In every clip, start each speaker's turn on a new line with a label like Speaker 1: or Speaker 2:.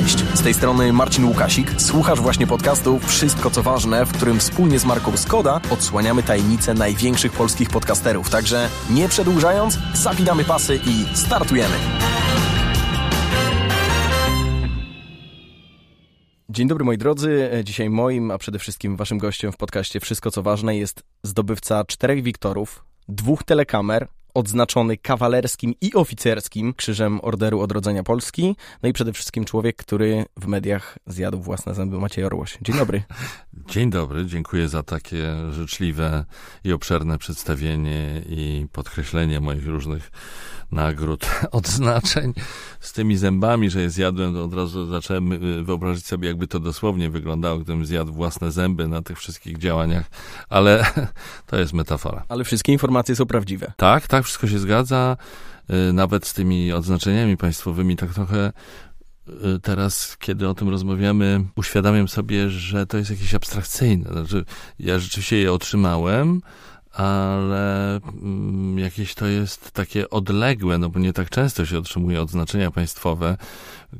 Speaker 1: Cześć, z tej strony Marcin Łukasik. Słuchasz właśnie podcastu Wszystko co ważne, w którym wspólnie z Marką Skoda odsłaniamy tajemnice największych polskich podcasterów. Także nie przedłużając, zapinamy pasy i startujemy. Dzień dobry moi drodzy. Dzisiaj moim, a przede wszystkim waszym gościem w podcaście Wszystko co ważne jest zdobywca czterech Wiktorów, dwóch telekamer, odznaczony kawalerskim i oficerskim Krzyżem Orderu Odrodzenia Polski. No i przede wszystkim człowiek, który w mediach zjadł własne zęby, Maciej Orłoś. Dzień dobry.
Speaker 2: Dzień dobry, dziękuję za takie życzliwe i obszerne przedstawienie i podkreślenie moich różnych nagród, odznaczeń z tymi zębami, że je zjadłem, to od razu zacząłem y, wyobrazić sobie, jakby to dosłownie wyglądało, gdybym zjadł własne zęby na tych wszystkich działaniach, ale to jest metafora.
Speaker 1: Ale wszystkie informacje są prawdziwe.
Speaker 2: Tak, tak, wszystko się zgadza, y, nawet z tymi odznaczeniami państwowymi, tak trochę teraz, kiedy o tym rozmawiamy, uświadamiam sobie, że to jest jakieś abstrakcyjne. Znaczy, ja rzeczywiście je otrzymałem, ale mm, jakieś to jest takie odległe, no bo nie tak często się otrzymuje odznaczenia państwowe.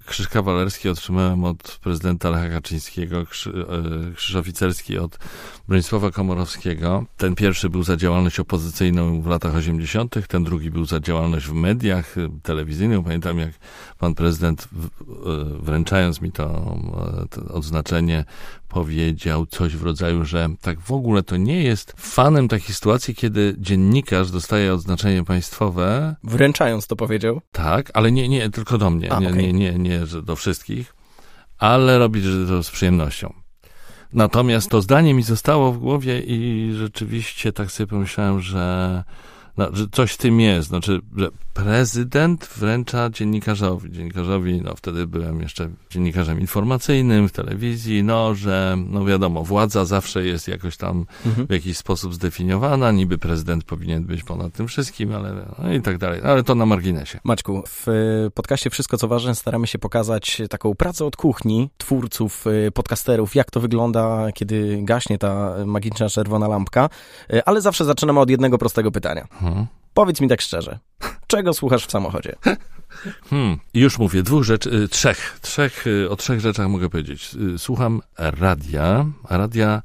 Speaker 2: Krzyż kawalerski otrzymałem od prezydenta Lecha Kaczyńskiego, krzyż, e, krzyż oficerski od Bronisława Komorowskiego. Ten pierwszy był za działalność opozycyjną w latach 80., ten drugi był za działalność w mediach e, telewizyjnych. Pamiętam, jak pan prezydent e, wręczając mi to, to odznaczenie powiedział coś w rodzaju, że tak w ogóle to nie jest fanem takiej sytuacji, kiedy dziennikarz dostaje odznaczenie państwowe.
Speaker 1: Wręczając to powiedział?
Speaker 2: Tak, ale nie, nie tylko do mnie, A, nie, okay. nie, nie, nie do wszystkich, ale robi to z przyjemnością. Natomiast to zdanie mi zostało w głowie i rzeczywiście tak sobie pomyślałem, że no, że coś w tym jest. Znaczy, że prezydent wręcza dziennikarzowi. Dziennikarzowi, no wtedy byłem jeszcze dziennikarzem informacyjnym w telewizji, no, że, no wiadomo, władza zawsze jest jakoś tam mhm. w jakiś sposób zdefiniowana, niby prezydent powinien być ponad tym wszystkim, ale no i tak dalej. Ale to na marginesie.
Speaker 1: Maćku, w podcaście Wszystko co ważne staramy się pokazać taką pracę od kuchni twórców, y, podcasterów, jak to wygląda, kiedy gaśnie ta magiczna czerwona lampka, y, ale zawsze zaczynamy od jednego prostego pytania. Hmm. Powiedz mi tak szczerze, czego słuchasz w samochodzie?
Speaker 2: Hmm, już mówię, dwóch rzeczy, y, trzech, trzech, y, o trzech rzeczach mogę powiedzieć. Y, słucham radia, radia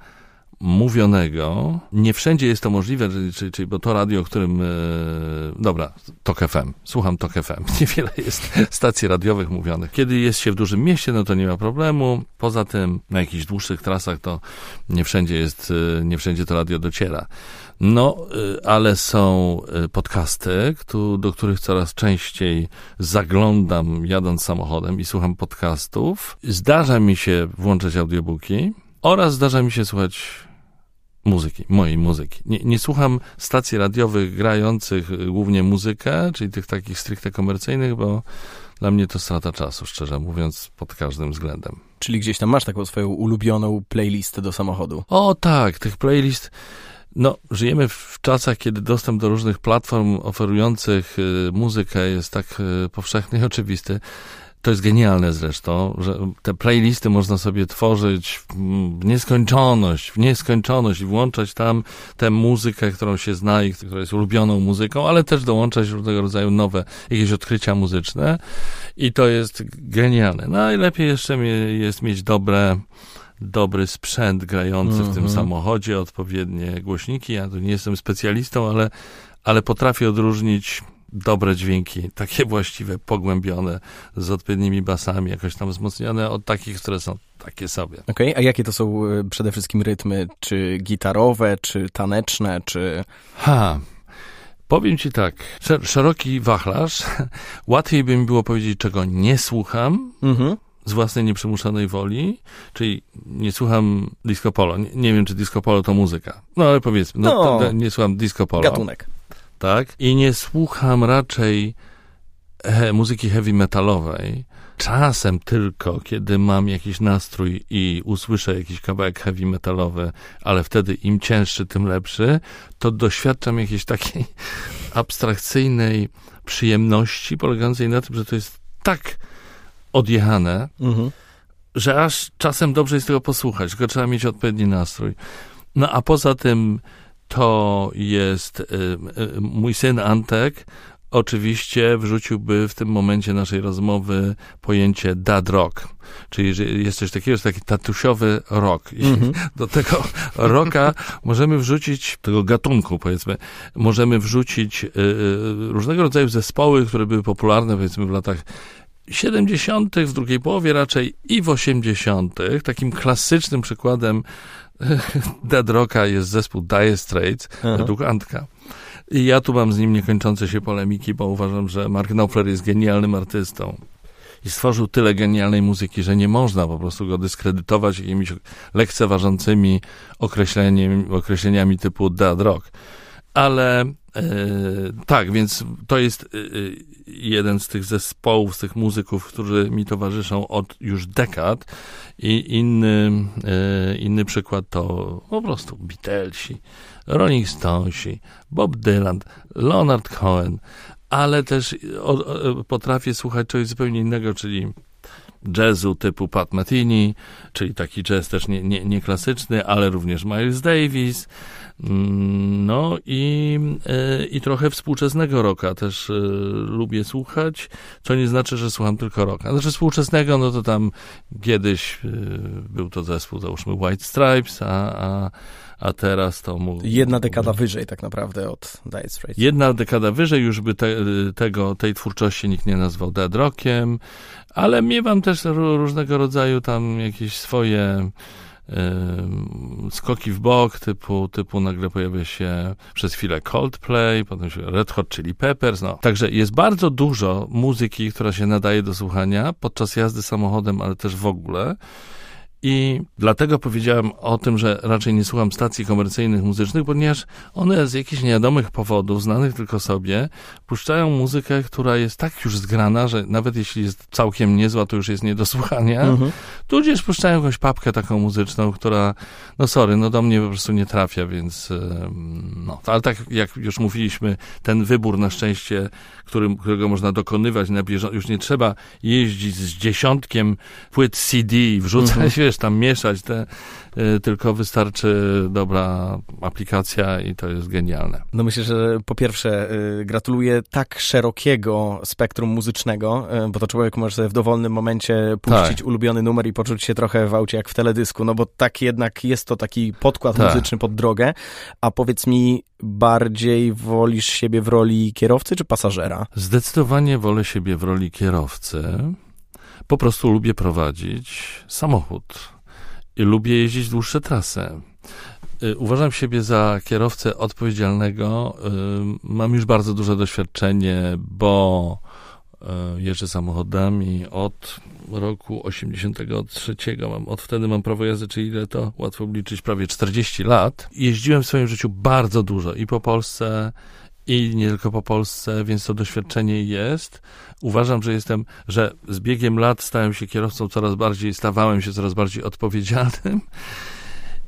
Speaker 2: mówionego. Nie wszędzie jest to możliwe, czyli, czyli bo to radio, o którym. Dobra, Tok FM. Słucham Tok FM. Niewiele jest stacji radiowych mówionych. Kiedy jest się w dużym mieście, no to nie ma problemu. Poza tym na jakichś dłuższych trasach to nie wszędzie jest, nie wszędzie to radio dociera. No, e, ale są e, podcasty, do których coraz częściej zaglądam jadąc samochodem i słucham podcastów. Zdarza mi się włączać audiobooki oraz zdarza mi się słuchać muzyki, mojej muzyki. Nie, nie, słucham stacji radiowych grających y, głównie muzykę, czyli tych takich stricte komercyjnych, bo dla mnie to strata czasu, szczerze mówiąc, pod każdym względem.
Speaker 1: Czyli gdzieś tam masz taką swoją ulubioną playlistę do samochodu?
Speaker 2: O tak, tych playlist... No, żyjemy w czasach, kiedy dostęp do różnych platform oferujących y, muzykę jest tak y, powszechny i oczywisty, to jest genialne zresztą, że te playlisty można sobie tworzyć w nieskończoność, w nieskończoność i włączać tam tę muzykę, którą się zna i która jest ulubioną muzyką, ale też dołączać różnego rodzaju nowe jakieś odkrycia muzyczne i to jest genialne. Najlepiej jeszcze jest mieć dobre dobry sprzęt grający -hmm. w tym mhm. samochodzie, odpowiednie głośniki. Ja tu nie jestem specjalistą, ale, ale potrafię odróżnić dobre dźwięki, takie właściwe, pogłębione, z odpowiednimi basami, jakoś tam wzmocnione od takich, które są takie sobie.
Speaker 1: Okej, okay, a jakie to są e, przede wszystkim rytmy? Czy gitarowe, czy taneczne, czy...
Speaker 2: Ha, Powiem ci tak, szeroki wachlarz, łatwiej by mi było powiedzieć, czego nie słucham, mhm. Z własnej nieprzymuszonej woli, czyli nie słucham disco polo. Nie, nie, wiem, czy disco polo to muzyka. No ale powiedzmy, no, no nie słucham disco polo.
Speaker 1: Gatunek
Speaker 2: tak? I nie słucham raczej he, muzyki heavy metalowej. Czasem tylko, kiedy mam jakiś nastrój i usłyszę jakiś kawałek heavy metalowy, ale wtedy im cięższy, tym lepszy, to doświadczam jakiejś takiej abstrakcyjnej przyjemności polegającej na tym, że to jest tak odjechane, mhm. że aż czasem dobrze jest tego posłuchać, tylko trzeba mieć odpowiedni nastrój. No a poza tym to jest y, y, mój syn Antek oczywiście wrzuciłby w tym momencie naszej rozmowy pojęcie dad rock. Czyli że jest coś takiego, że taki tatusiowy rock. I
Speaker 1: Mhm.
Speaker 2: do tego rocka możemy wrzucić, tego gatunku powiedzmy, możemy wrzucić y, y, różnego rodzaju zespoły, które były popularne powiedzmy w latach 70., w drugiej połowie raczej i w 80. Takim klasycznym przykładem dead rocka jest zespół Dire Straits,
Speaker 1: Aha.
Speaker 2: według Antka. I ja tu mam z nim niekończące się polemiki, bo uważam, że Mark Knopfler jest genialnym artystą. I stworzył tyle genialnej muzyki, że nie można po prostu go dyskredytować jakimiś lekceważącymi określeniami typu dead rock. Ale e, tak, więc to jest e, e, jeden z tych zespołów, z tych muzyków, którzy mi towarzyszą od już dekad. I inny, e, inny przykład to po prostu Beatlesi, Rolling Stonesi, Bob Dylan, Leonard Cohen, ale też o, o, potrafię słuchać czegoś zupełnie innego, czyli jazzu typu Pat Metheny, czyli taki jazz też nie, nie, nie klasyczny, ale również Miles Davis, no i, e, i trochę współczesnego rocka też e, lubię słuchać, co nie znaczy, że słucham tylko rocka. Znaczy współczesnego, no to tam kiedyś e, był to zespół, załóżmy White Stripes, a, a, a teraz to mu...
Speaker 1: Jedna dekada wyżej tak naprawdę od Dire Straits.
Speaker 2: Jedna dekada wyżej już by te, tego, tej twórczości nikt nie nazwał dead rockiem, ale miewam też ró- różnego rodzaju tam jakieś swoje skoki w bok, typu, typu nagle pojawia się przez chwilę Coldplay, potem się Red Hot Chili Peppers, no. Także jest bardzo dużo muzyki, która się nadaje do słuchania podczas jazdy samochodem, ale też w ogóle. I dlatego powiedziałem o tym, że raczej nie słucham stacji komercyjnych muzycznych, ponieważ one z jakichś niewiadomych powodów, znanych tylko sobie, puszczają muzykę, która jest tak już zgrana, że nawet jeśli jest całkiem niezła, to już jest nie do słuchania.
Speaker 1: Mhm.
Speaker 2: Tudzież puszczają jakąś papkę taką muzyczną, która, no sorry, no do mnie po prostu nie trafia, więc no. Ale tak jak już mówiliśmy, ten wybór na szczęście, którym, którego można dokonywać na bieżąco, już nie trzeba jeździć z dziesiątkiem płyt CD i wrzucać,
Speaker 1: Mhm.
Speaker 2: Wiesz, tam mieszać te, y, tylko wystarczy dobra aplikacja i to jest genialne.
Speaker 1: No myślę, że po pierwsze y, gratuluję tak szerokiego spektrum muzycznego, y, bo to człowiek może sobie w dowolnym momencie puścić
Speaker 2: Tak.
Speaker 1: ulubiony numer i poczuć się trochę w aucie jak w teledysku, no bo tak jednak jest to taki podkład
Speaker 2: Tak.
Speaker 1: muzyczny pod drogę. A powiedz mi, bardziej wolisz siebie w roli kierowcy czy pasażera?
Speaker 2: Zdecydowanie wolę siebie w roli kierowcy. Po prostu lubię prowadzić samochód i lubię jeździć dłuższe trasy. Y, Uważam siebie za kierowcę odpowiedzialnego. Y, Mam już bardzo duże doświadczenie, bo y, jeżdżę samochodami od roku 83. Mam, od wtedy mam prawo jazdy, czyli ile to łatwo obliczyć, prawie 40 lat. Jeździłem w swoim życiu bardzo dużo i po Polsce, i nie tylko po Polsce, więc to doświadczenie jest. Uważam, że jestem, że z biegiem lat stałem się kierowcą coraz bardziej, stawałem się coraz bardziej odpowiedzialnym.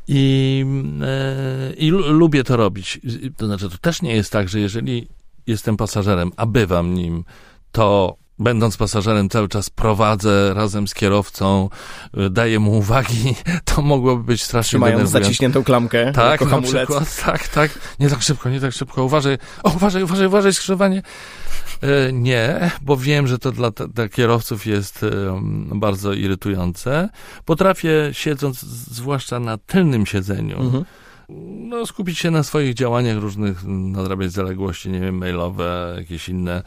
Speaker 2: I, e, i lu- lubię to robić. To znaczy, to też nie jest tak, że jeżeli jestem pasażerem, a bywam nim, to będąc pasażerem cały czas prowadzę razem z kierowcą, y, daję mu uwagi, to mogłoby być strasznie
Speaker 1: Trzymając
Speaker 2: denerwujące.
Speaker 1: zaciśniętą klamkę
Speaker 2: Tak,
Speaker 1: jako
Speaker 2: na przykład, tak, tak. Nie tak szybko, nie tak szybko. Uważaj, o, uważaj, uważaj, uważaj, skrzyżowanie. E, nie, bo wiem, że to dla, dla kierowców jest em, bardzo irytujące. Potrafię, siedząc zwłaszcza na tylnym siedzeniu,
Speaker 1: Mhm.
Speaker 2: no, skupić się na swoich działaniach różnych, nadrabiać zaległości, nie wiem, mailowe, jakieś inne.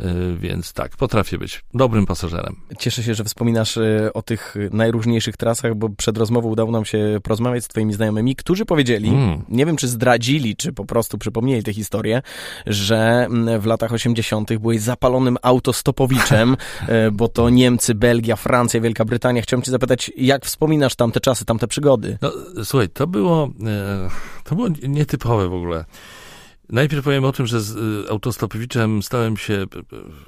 Speaker 2: E, Więc tak, potrafię być dobrym pasażerem.
Speaker 1: Cieszę się, że wspominasz y, o tych najróżniejszych trasach, bo przed rozmową udało nam się porozmawiać z twoimi znajomymi, którzy powiedzieli,
Speaker 2: Mm.
Speaker 1: nie wiem czy zdradzili, czy po prostu przypomnieli tę historię, że mm, w latach 80. byłeś zapalonym autostopowiczem, y, bo to Niemcy, Belgia, Francja, Wielka Brytania. Chciałem cię zapytać, jak wspominasz tamte czasy, tamte przygody?
Speaker 2: No, słuchaj, to było, e, to było nietypowe w ogóle. Najpierw powiem o tym, że z y, autostopowiczem stałem się y,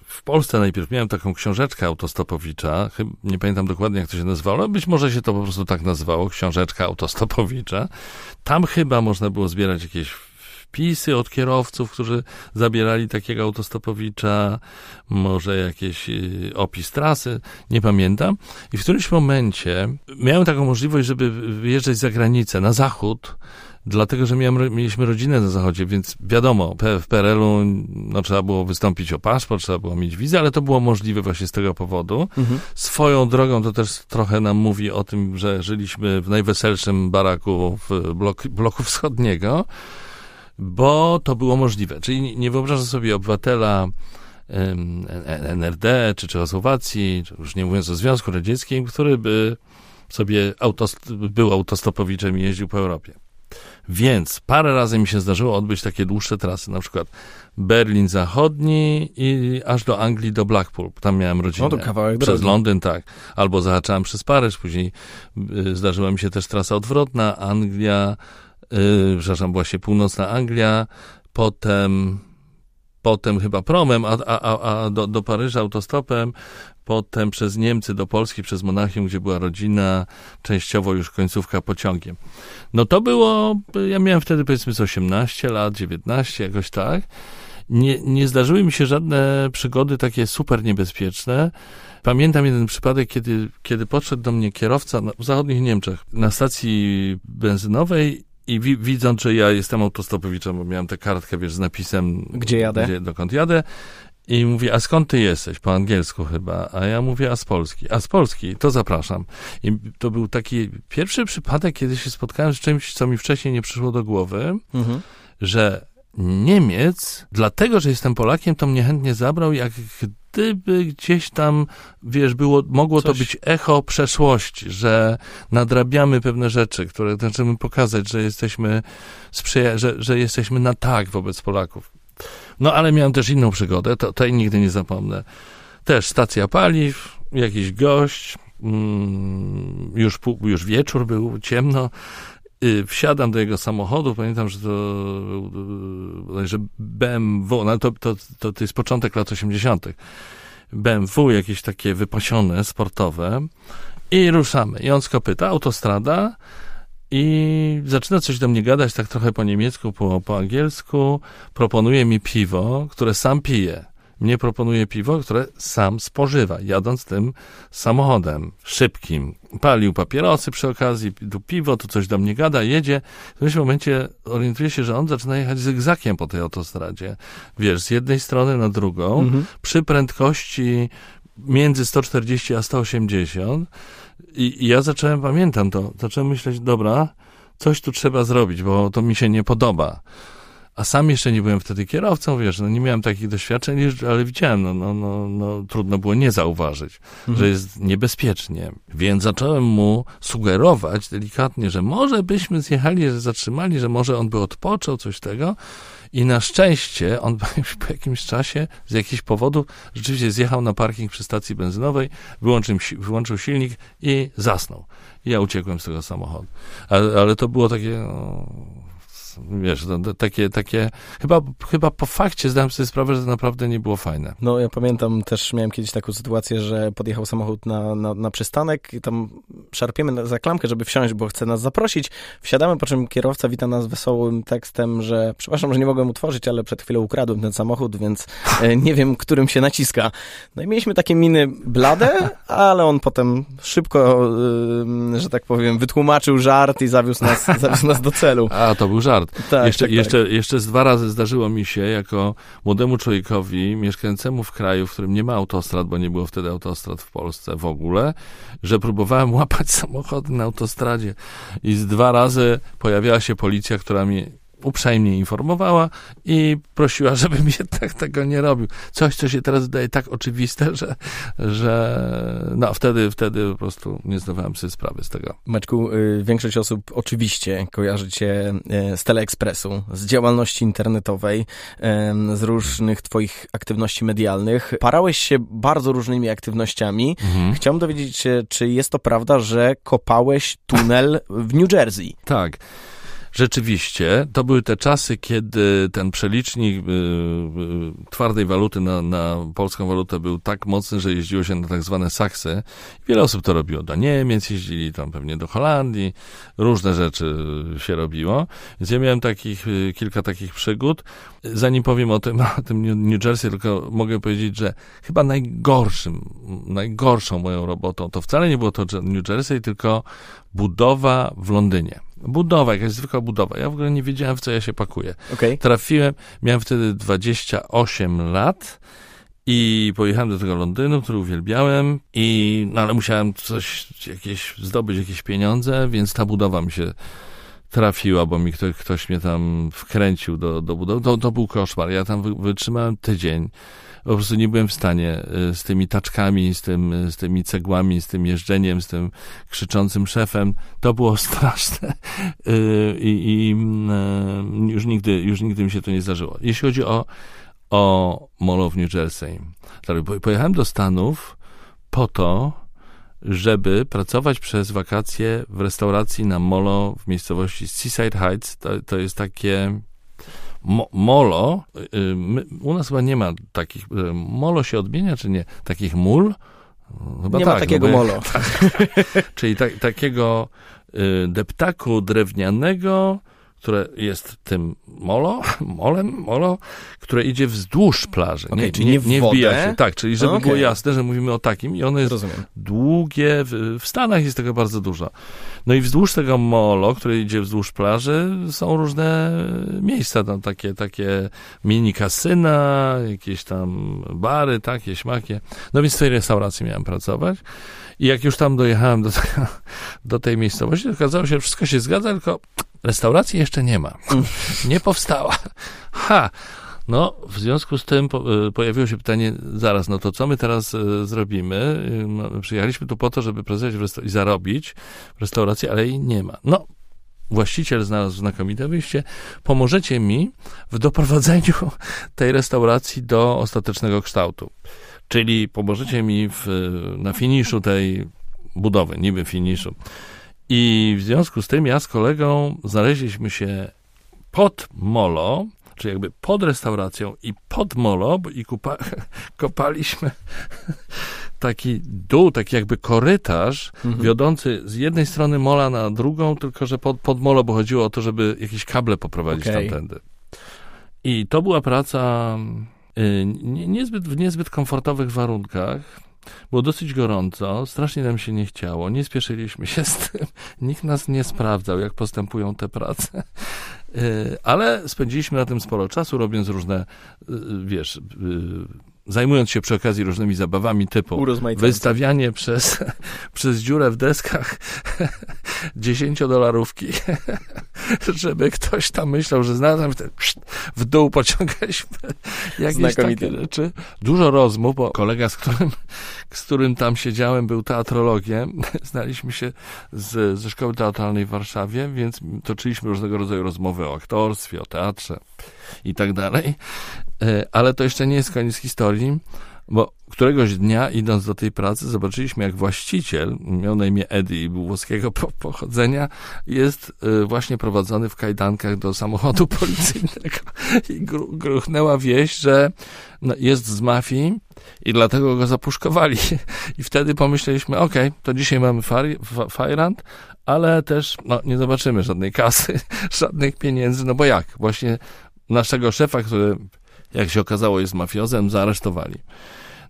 Speaker 2: w Polsce najpierw. Miałem taką książeczkę autostopowicza, nie pamiętam dokładnie jak to się nazywało, ale być może się to po prostu tak nazywało, książeczka autostopowicza. Tam chyba można było zbierać jakieś wpisy od kierowców, którzy zabierali takiego autostopowicza, może jakiś y, opis trasy, nie pamiętam. I w którymś momencie miałem taką możliwość, żeby wyjeżdżać za granicę, na zachód, dlatego, że miałem, mieliśmy rodzinę na zachodzie, więc wiadomo, w PRL-u no, trzeba było wystąpić o paszport, trzeba było mieć wizę, ale to było możliwe właśnie z tego powodu. Mhm. Swoją drogą to też trochę nam mówi o tym, że żyliśmy w najweselszym baraku w blok, bloku wschodniego, bo to było możliwe. Czyli nie wyobrażam sobie obywatela NRD, czy Czechosłowacji, już nie mówiąc o Związku Radzieckim, który by sobie autost był autostopowiczem i jeździł po Europie. Więc parę razy mi się zdarzyło odbyć takie dłuższe trasy, na przykład Berlin Zachodni i aż do Anglii, do Blackpool. Tam miałem rodzinę.
Speaker 1: No to kawałek
Speaker 2: Przez
Speaker 1: drogi.
Speaker 2: Londyn, tak. Albo zahaczałem przez Paryż, później y, zdarzyła mi się też trasa odwrotna, Anglia, yy, przepraszam, właśnie północna Anglia, potem potem chyba promem, a, a, a do, do Paryża autostopem, potem przez Niemcy do Polski, przez Monachium, gdzie była rodzina, częściowo już końcówka pociągiem. No to było, ja miałem wtedy powiedzmy z 18 lat, 19, jakoś tak. Nie, nie zdarzyły mi się żadne przygody takie super niebezpieczne. Pamiętam jeden przypadek, kiedy, kiedy podszedł do mnie kierowca w zachodnich Niemczech na stacji benzynowej i wi widząc, że ja jestem autostopowiczem, bo miałem tę kartkę, wiesz, z napisem...
Speaker 1: Gdzie jadę?
Speaker 2: Gdzie, dokąd jadę. I mówi, a skąd ty jesteś? Po angielsku chyba. A ja mówię, a z Polski. A z Polski, to zapraszam. I to był taki pierwszy przypadek, kiedy się spotkałem z czymś, co mi wcześniej nie przyszło do głowy, mhm. że Niemiec, dlatego, że jestem Polakiem, to mnie chętnie zabrał, jak gdyby gdzieś tam, wiesz, było, mogło Coś... to być echo przeszłości, że nadrabiamy pewne rzeczy, które chcemy pokazać, że jesteśmy sprzyja- że, że jesteśmy na tak wobec Polaków. No ale miałem też inną przygodę, to, tej nigdy nie zapomnę. Też stacja paliw, jakiś gość, mm, już, już wieczór był, ciemno, wsiadam do jego samochodu, pamiętam, że to że BMW, no to, to, to, to jest początek lat 80. BMW jakieś takie wypasione, sportowe i ruszamy. I on skopyta, autostrada, i zaczyna coś do mnie gadać, tak trochę po niemiecku, po, po angielsku. Proponuje mi piwo, które sam pije. Mnie proponuje piwo, które sam spożywa, jadąc tym samochodem szybkim. Palił papierosy przy okazji, tu piwo, tu coś do mnie gada, jedzie. W tym momencie orientuje się, że on zaczyna jechać zygzakiem po tej autostradzie. Wiesz, z jednej strony na drugą, mhm. przy prędkości między 140 a 180 i, I ja zacząłem, pamiętam to, zacząłem myśleć, dobra, coś tu trzeba zrobić, bo to mi się nie podoba. A sam jeszcze nie byłem wtedy kierowcą, wiesz, no nie miałem takich doświadczeń, ale widziałem, no, no, no, no trudno było nie zauważyć, mhm. że jest niebezpiecznie. Więc zacząłem mu sugerować delikatnie, że może byśmy zjechali, że zatrzymali, że może on by odpoczął, coś tego. I na szczęście on po jakimś czasie z jakichś powodów rzeczywiście zjechał na parking przy stacji benzynowej, wyłączył, wyłączył silnik i zasnął. I ja uciekłem z tego samochodu. Ale, ale to było takie, no, wiesz, takie, takie, chyba, chyba po fakcie zdałem sobie sprawę, że to naprawdę nie było fajne.
Speaker 1: No, ja pamiętam też, miałem kiedyś taką sytuację, że podjechał samochód na, na, na przystanek i tam szarpiemy za klamkę, żeby wsiąść, bo chce nas zaprosić. Wsiadamy, po czym kierowca wita nas wesołym tekstem, że przepraszam, że nie mogłem utworzyć, ale przed chwilą ukradłem ten samochód, więc e, nie wiem, którym się naciska. No i mieliśmy takie miny blade, ale on potem szybko, że tak powiem, wytłumaczył żart i zawiózł nas, zawiózł nas do celu.
Speaker 2: A, to był żart. Tak, jeszcze, tak, jeszcze, tak. jeszcze z dwa razy zdarzyło mi się, jako młodemu człowiekowi, mieszkającemu w kraju, w którym nie ma autostrad, bo nie było wtedy autostrad w Polsce w ogóle, że próbowałem łapać samochody na autostradzie i z dwa razy pojawiała się policja, która mi uprzejmie informowała i prosiła, żebym jednak tego nie robił. Coś, co się teraz wydaje tak oczywiste, że, że no wtedy, wtedy po prostu nie zdawałem sobie sprawy z tego.
Speaker 1: Maćku, y, większość osób oczywiście kojarzy cię y, z Teleekspresu, z działalności internetowej, z różnych twoich aktywności medialnych. Parałeś się bardzo różnymi aktywnościami. Mhm. Chciałbym dowiedzieć się, czy jest to prawda, że kopałeś tunel w New Jersey?
Speaker 2: Tak. Rzeczywiście, to były te czasy, kiedy ten przelicznik y, y, twardej waluty na, na polską walutę był tak mocny, że jeździło się na tak zwane saksy. Wiele osób to robiło. Do Niemiec jeździli, tam pewnie do Holandii. Różne rzeczy się robiło. Więc ja miałem takich, y, kilka takich przygód. Zanim powiem o tym, o tym New Jersey, tylko mogę powiedzieć, że chyba najgorszym, najgorszą moją robotą to wcale nie było to New Jersey, tylko budowa w Londynie. Budowa, jakaś zwykła budowa. Ja w ogóle nie wiedziałem, w co ja się pakuję.
Speaker 1: Okay.
Speaker 2: Trafiłem, miałem wtedy 28 lat i pojechałem do tego Londynu, który uwielbiałem i, no ale musiałem coś, jakieś, zdobyć jakieś pieniądze, więc ta budowa mi się trafiła, bo mi ktoś, ktoś mnie tam wkręcił do, do budowy. To, to był koszmar. Ja tam wy, wytrzymałem tydzień. Po prostu nie byłem w stanie y, z tymi taczkami, z, tym, z tymi cegłami, z tym jeżdżeniem, z tym krzyczącym szefem. To było straszne y, i, i y, już, nigdy, już nigdy mi się to nie zdarzyło. Jeśli chodzi o, o Mall w New Jersey, pojechałem do Stanów po to, żeby pracować przez wakacje w restauracji na molo w miejscowości Seaside Heights. To, to jest takie mo, molo. Y, my, u nas chyba nie ma takich. Y, molo się odmienia, czy nie? Takich mól?
Speaker 1: Chyba nie tak, ma takiego no molo.
Speaker 2: Tak, czyli ta, takiego y, deptaku drewnianego, które jest tym molo, molem, molo, które idzie wzdłuż plaży.
Speaker 1: Okay, nie, czyli nie, nie wbija się.
Speaker 2: Tak, czyli żeby okay. było jasne, że mówimy o takim i ono jest
Speaker 1: Rozumiem.
Speaker 2: długie, w, w, Stanach jest tego bardzo dużo. No i wzdłuż tego molo, które idzie wzdłuż plaży, są różne miejsca, tam takie, takie mini kasyna, jakieś tam bary, takie, śmakie. No więc w tej restauracji miałem pracować. I jak już tam dojechałem do, do tej miejscowości, okazało się, że wszystko się zgadza, tylko restauracji jeszcze nie ma. Nie powstała. Ha! No, w związku z tym y, pojawiło się pytanie, zaraz, no to co my teraz y, zrobimy? Y, no, przyjechaliśmy tu po to, żeby pracować i zarobić w restauracji, ale jej nie ma. No, właściciel znalazł znakomite wyjście. Pomożecie mi w doprowadzeniu tej restauracji do ostatecznego kształtu. Czyli pomożecie mi w, na finiszu tej budowy, niby finiszu. I w związku z tym ja z kolegą znaleźliśmy się pod molo, czy jakby pod restauracją i pod molo i kupa, kopaliśmy taki dół, taki jakby korytarz mhm. wiodący z jednej strony mola na drugą, tylko że pod, pod molo, bo chodziło o to, żeby jakieś kable poprowadzić okay. tamtędy. I to była praca niezbyt, w niezbyt komfortowych warunkach. Było dosyć gorąco, strasznie nam się nie chciało, nie spieszyliśmy się z tym, nikt nas nie sprawdzał, jak postępują te prace. Y, ale spędziliśmy na tym sporo czasu, robiąc różne, y, wiesz, y, zajmując się przy okazji różnymi zabawami typu wystawianie przez, przez dziurę w deskach dziesięciodolarówki, żeby ktoś tam myślał, że znalazłem w dół pociągaliśmy jakieś takie rzeczy. Dużo rozmów, bo kolega, z którym, z którym tam siedziałem, był teatrologiem. Znaliśmy się z, ze szkoły teatralnej w Warszawie, więc toczyliśmy różnego rodzaju rozmowy o aktorstwie, o teatrze i tak dalej. E, ale to jeszcze nie jest koniec historii, bo któregoś dnia, idąc do tej pracy, zobaczyliśmy, jak właściciel, miał na imię Eddie i był włoskiego pochodzenia, jest e, właśnie prowadzony w kajdankach do samochodu policyjnego. I gru, gruchnęła wieść, że no, jest z mafii i dlatego go zapuszkowali. I wtedy pomyśleliśmy, okay, to dzisiaj mamy fajrant, ale też no, nie zobaczymy żadnej kasy, żadnych pieniędzy, no bo jak? Właśnie naszego szefa, który jak się okazało jest mafiozem, zaaresztowali.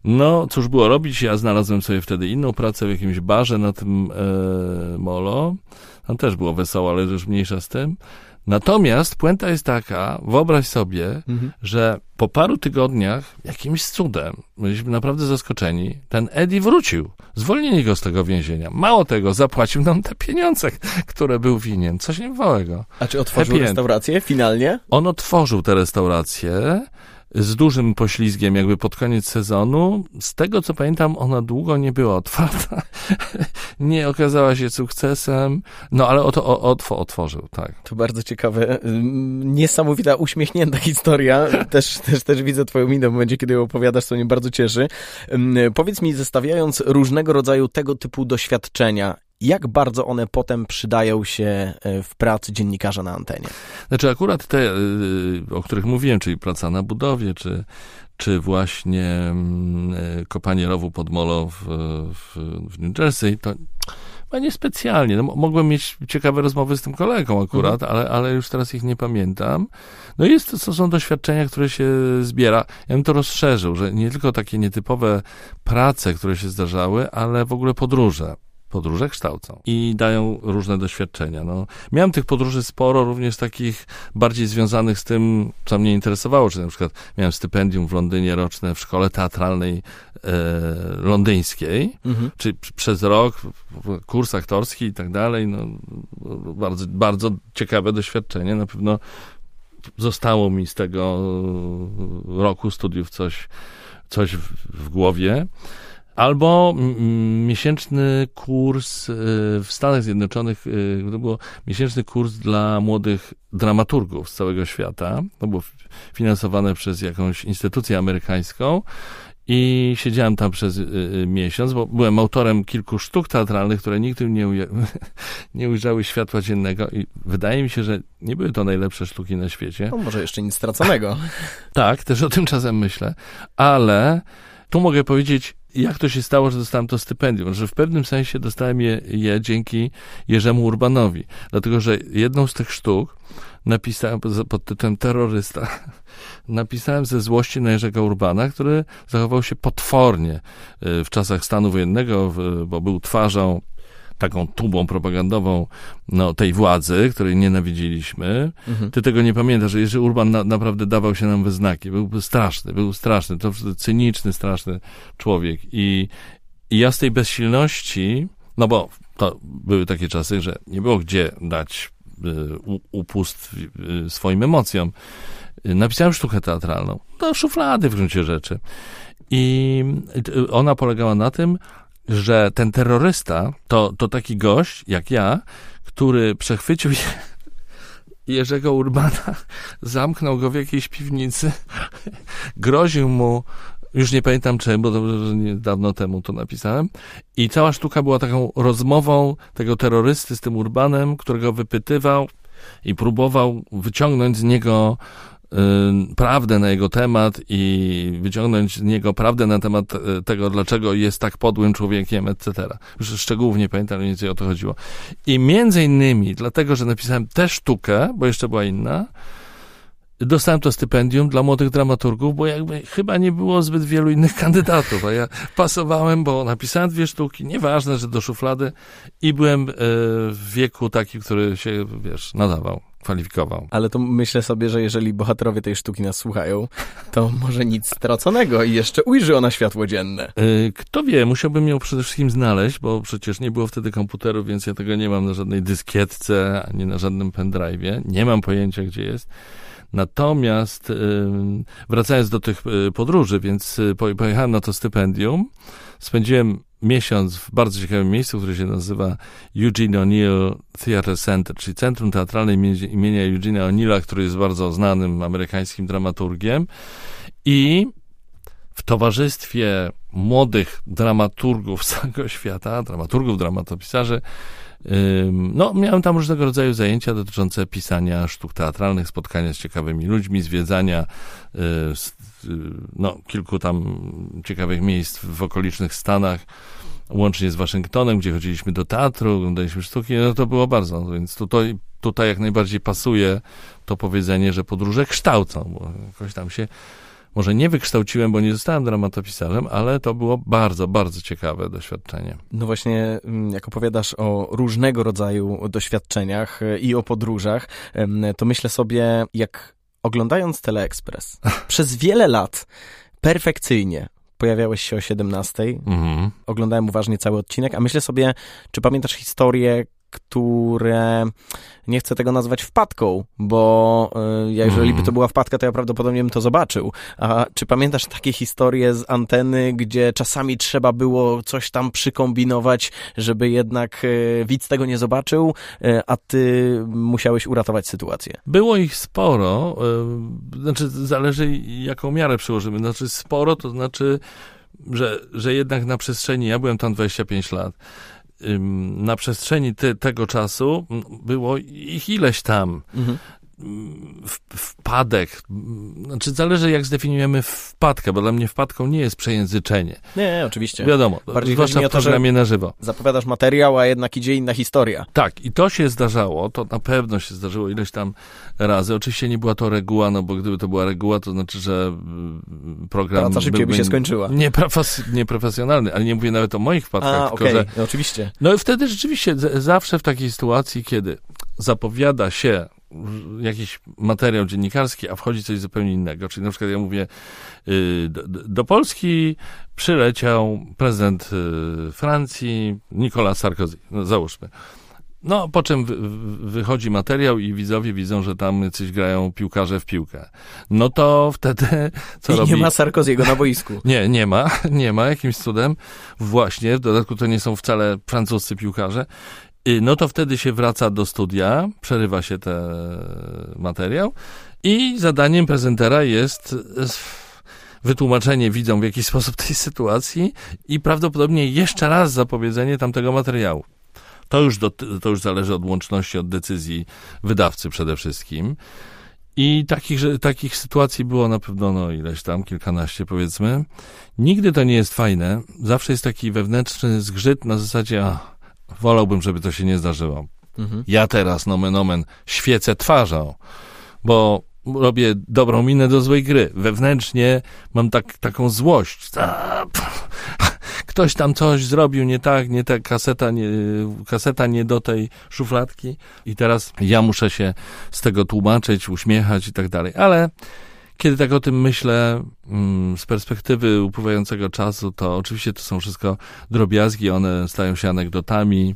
Speaker 2: No, cóż było robić? Ja znalazłem sobie wtedy inną pracę w jakimś barze na tym e, molo. Tam też było wesoło, ale już mniejsza z tym. Natomiast puenta jest taka, wyobraź sobie, mhm. że po paru tygodniach, jakimś cudem, byliśmy naprawdę zaskoczeni, ten Eddie wrócił. Zwolnili go z tego więzienia. Mało tego, zapłacił nam te pieniądze, które był winien. Coś niebywałego.
Speaker 1: A czy otworzył restaurację finalnie?
Speaker 2: On otworzył tę restaurację z dużym poślizgiem jakby pod koniec sezonu. Z tego co pamiętam, ona długo nie była otwarta. nie okazała się sukcesem, no ale oto o, otw otworzył, tak.
Speaker 1: To bardzo ciekawe. Niesamowita, uśmiechnięta historia. Też, też, też widzę twoją minę w momencie, kiedy ją opowiadasz, co mnie bardzo cieszy. Powiedz mi, zestawiając różnego rodzaju tego typu doświadczenia, jak bardzo one potem przydają się e, w pracy dziennikarza na antenie?
Speaker 2: Znaczy akurat te, e, o których mówiłem, czyli praca na budowie, czy, czy właśnie mm, e, kopanie rowu pod molo w, w, w New Jersey, to no nie specjalnie. No, mogłem mieć ciekawe rozmowy z tym kolegą akurat, mhm. ale, ale już teraz ich nie pamiętam. No jest to, to są doświadczenia, które się zbiera. Ja bym to rozszerzył, że nie tylko takie nietypowe prace, które się zdarzały, ale w ogóle podróże. Podróże kształcą i dają różne doświadczenia. No, miałem tych podróży sporo, również takich bardziej związanych z tym, co mnie interesowało, czy na przykład miałem stypendium w Londynie roczne w szkole teatralnej e, londyńskiej, mhm. czy przez rok kurs aktorski i tak dalej. No, bardzo, bardzo ciekawe doświadczenie. Na pewno zostało mi z tego roku studiów coś, coś w, w głowie. Albo miesięczny kurs y, w Stanach Zjednoczonych, y, to był miesięczny kurs dla młodych dramaturgów z całego świata. To było finansowane przez jakąś instytucję amerykańską. I siedziałem tam przez y, miesiąc, bo byłem autorem kilku sztuk teatralnych, które nigdy nie, uja- nie ujrzały światła dziennego i wydaje mi się, że nie były to najlepsze sztuki na świecie.
Speaker 1: No może jeszcze nic straconego.
Speaker 2: tak, też o tym czasem myślę, ale tu mogę powiedzieć, jak to się stało, że dostałem to stypendium? Że w pewnym sensie dostałem je, je dzięki Jerzemu Urbanowi. Dlatego, że jedną z tych sztuk napisałem pod tytułem Terrorysta. Napisałem ze złości na Jerzego Urbana, który zachował się potwornie y, w czasach stanu wojennego, bo był twarzą taką tubą propagandową no, tej władzy, której nienawidziliśmy. Mhm. Ty tego nie pamiętasz, że Jerzy Urban na, naprawdę dawał się nam we znaki. Był straszny, był straszny, to cyniczny, straszny człowiek. I, i ja z tej bezsilności, no bo to były takie czasy, że nie było gdzie dać y, upust y, swoim emocjom. Y, napisałem sztukę teatralną. Do szuflady w gruncie rzeczy. I ona polegała na tym, że ten terrorysta to, to taki gość, jak ja, który przechwycił je, Jerzego Urbana, zamknął go w jakiejś piwnicy, groził mu, już nie pamiętam czym, bo to dawno temu to napisałem, i cała sztuka była taką rozmową tego terrorysty z tym Urbanem, którego wypytywał i próbował wyciągnąć z niego prawdę na jego temat i wyciągnąć z niego prawdę na temat y, tego, dlaczego jest tak podłym człowiekiem, etc. Już szczegółów nie pamiętam, mniej więcej o to chodziło. I między innymi dlatego, że napisałem tę sztukę, bo jeszcze była inna, dostałem to stypendium dla młodych dramaturgów, bo jakby chyba nie było zbyt wielu innych kandydatów, a ja pasowałem, bo napisałem dwie sztuki, nieważne, że do szuflady i byłem y, w wieku taki, który się, wiesz, nadawał kwalifikował.
Speaker 1: Ale to myślę sobie, że jeżeli bohaterowie tej sztuki nas słuchają, to może nic straconego i jeszcze ujrzy ona światło dzienne.
Speaker 2: Yy, kto wie, musiałbym ją przede wszystkim znaleźć, bo przecież nie było wtedy komputerów, więc ja tego nie mam na żadnej dyskietce, ani na żadnym pendrive'ie. Nie mam pojęcia, gdzie jest. Natomiast yy, wracając do tych yy, podróży, więc pojechałem na to stypendium, spędziłem miesiąc w bardzo ciekawym miejscu, które się nazywa Eugene O'Neill Theatre Center, czyli Centrum Teatralne imienia Eugene'a O'Neilla, który jest bardzo znanym amerykańskim dramaturgiem. I w towarzystwie młodych dramaturgów z całego świata, dramaturgów, dramatopisarzy, no, miałem tam różnego rodzaju zajęcia dotyczące pisania sztuk teatralnych, spotkania z ciekawymi ludźmi, zwiedzania y, no, kilku tam ciekawych miejsc w okolicznych Stanach, łącznie z Waszyngtonem, gdzie chodziliśmy do teatru, oglądaliśmy sztuki, no to było bardzo, więc tutaj, tutaj jak najbardziej pasuje to powiedzenie, że podróże kształcą, bo jakoś tam się może nie wykształciłem, bo nie zostałem dramatopisarzem, ale to było bardzo, bardzo ciekawe doświadczenie.
Speaker 1: No właśnie, mm, jak opowiadasz o różnego rodzaju doświadczeniach e, i o podróżach, to myślę sobie, jak oglądając Teleekspres przez wiele lat perfekcyjnie pojawiałeś się o 17. Mhm. Oglądałem uważnie cały odcinek, a myślę sobie, czy pamiętasz historię, które nie chcę tego nazwać wpadką, bo y, jeżeli by to była wpadka, to ja prawdopodobnie bym to zobaczył. A czy pamiętasz takie historie z anteny, gdzie czasami trzeba było coś tam przykombinować, żeby jednak y, widz tego nie zobaczył, y, a ty musiałeś uratować sytuację?
Speaker 2: Było ich sporo, znaczy zależy jaką miarę przyłożymy. Znaczy sporo to znaczy, że, że jednak na przestrzeni, ja byłem tam 25 lat, na przestrzeni te, tego czasu było ich ileś tam. Mhm. Wpadek. Znaczy, zależy jak zdefiniujemy wpadkę, bo dla mnie wpadką nie jest przejęzyczenie.
Speaker 1: Nie, oczywiście.
Speaker 2: Wiadomo,
Speaker 1: Bardziej
Speaker 2: zwłaszcza w programie na żywo.
Speaker 1: Zapowiadasz materiał, a jednak idzie inna historia.
Speaker 2: Tak, i to się zdarzało, to na pewno się zdarzyło ileś tam razy. Oczywiście nie była to reguła, no bo gdyby to była reguła, to znaczy, że mm, program...
Speaker 1: Praca szybciej by się skończyła.
Speaker 2: Nieprofesjonalny, ale nie mówię nawet o moich wpadkach,
Speaker 1: a,
Speaker 2: tylko
Speaker 1: okay.
Speaker 2: że...
Speaker 1: No, oczywiście.
Speaker 2: No i wtedy rzeczywiście zawsze w takiej sytuacji, kiedy zapowiada się jakiś materiał dziennikarski, a wchodzi coś zupełnie innego. Czyli na przykład ja mówię, y, do, do Polski przyleciał prezydent y, Francji Nicolas Sarkozy, no załóżmy. No, po czym wy, wychodzi materiał i widzowie widzą, że tam coś grają piłkarze w piłkę. No to wtedy co
Speaker 1: I
Speaker 2: robi?
Speaker 1: nie ma Sarkoziego na boisku.
Speaker 2: Nie, nie ma, nie ma, jakimś cudem. Właśnie, w dodatku to nie są wcale francuscy piłkarze. No to wtedy się wraca do studia, przerywa się ten materiał i zadaniem prezentera jest wytłumaczenie widzom w jakiś sposób tej sytuacji i prawdopodobnie jeszcze raz zapowiedzenie tamtego materiału. To już, do, to już zależy od łączności, od decyzji wydawcy przede wszystkim. I takich, takich sytuacji było na pewno no, ileś tam, kilkanaście powiedzmy. Nigdy to nie jest fajne. Zawsze jest taki wewnętrzny zgrzyt na zasadzie, a, wolałbym, żeby to się nie zdarzyło. Mhm. Ja teraz, nomen omen, świecę twarzą, bo robię dobrą minę do złej gry. Wewnętrznie mam tak, taką złość. Ktoś tam coś zrobił nie tak, nie tak, kaseta nie, kaseta nie do tej szufladki i teraz ja muszę się z tego tłumaczyć, uśmiechać i tak dalej. Ale kiedy tak o tym myślę mm, z perspektywy upływającego czasu, to oczywiście to są wszystko drobiazgi, one stają się anegdotami,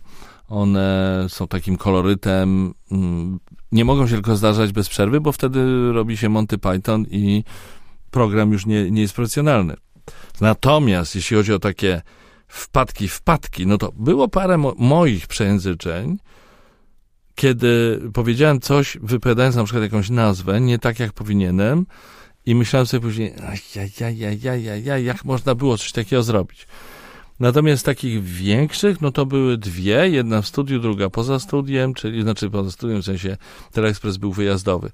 Speaker 2: one są takim kolorytem, mm, nie mogą się tylko zdarzać bez przerwy, bo wtedy robi się Monty Python i program już nie, nie jest profesjonalny. Natomiast jeśli chodzi o takie wpadki, wpadki, no to było parę mo moich przejęzyczeń, kiedy powiedziałem coś, wypowiadając na przykład jakąś nazwę, nie tak jak powinienem, i myślałem sobie później, ja, ja, ja, ja, ja, jak można było coś takiego zrobić. Natomiast takich większych, no to były dwie, jedna w studiu, druga poza studiem, czyli znaczy poza studiem, w sensie Telexpress był wyjazdowy.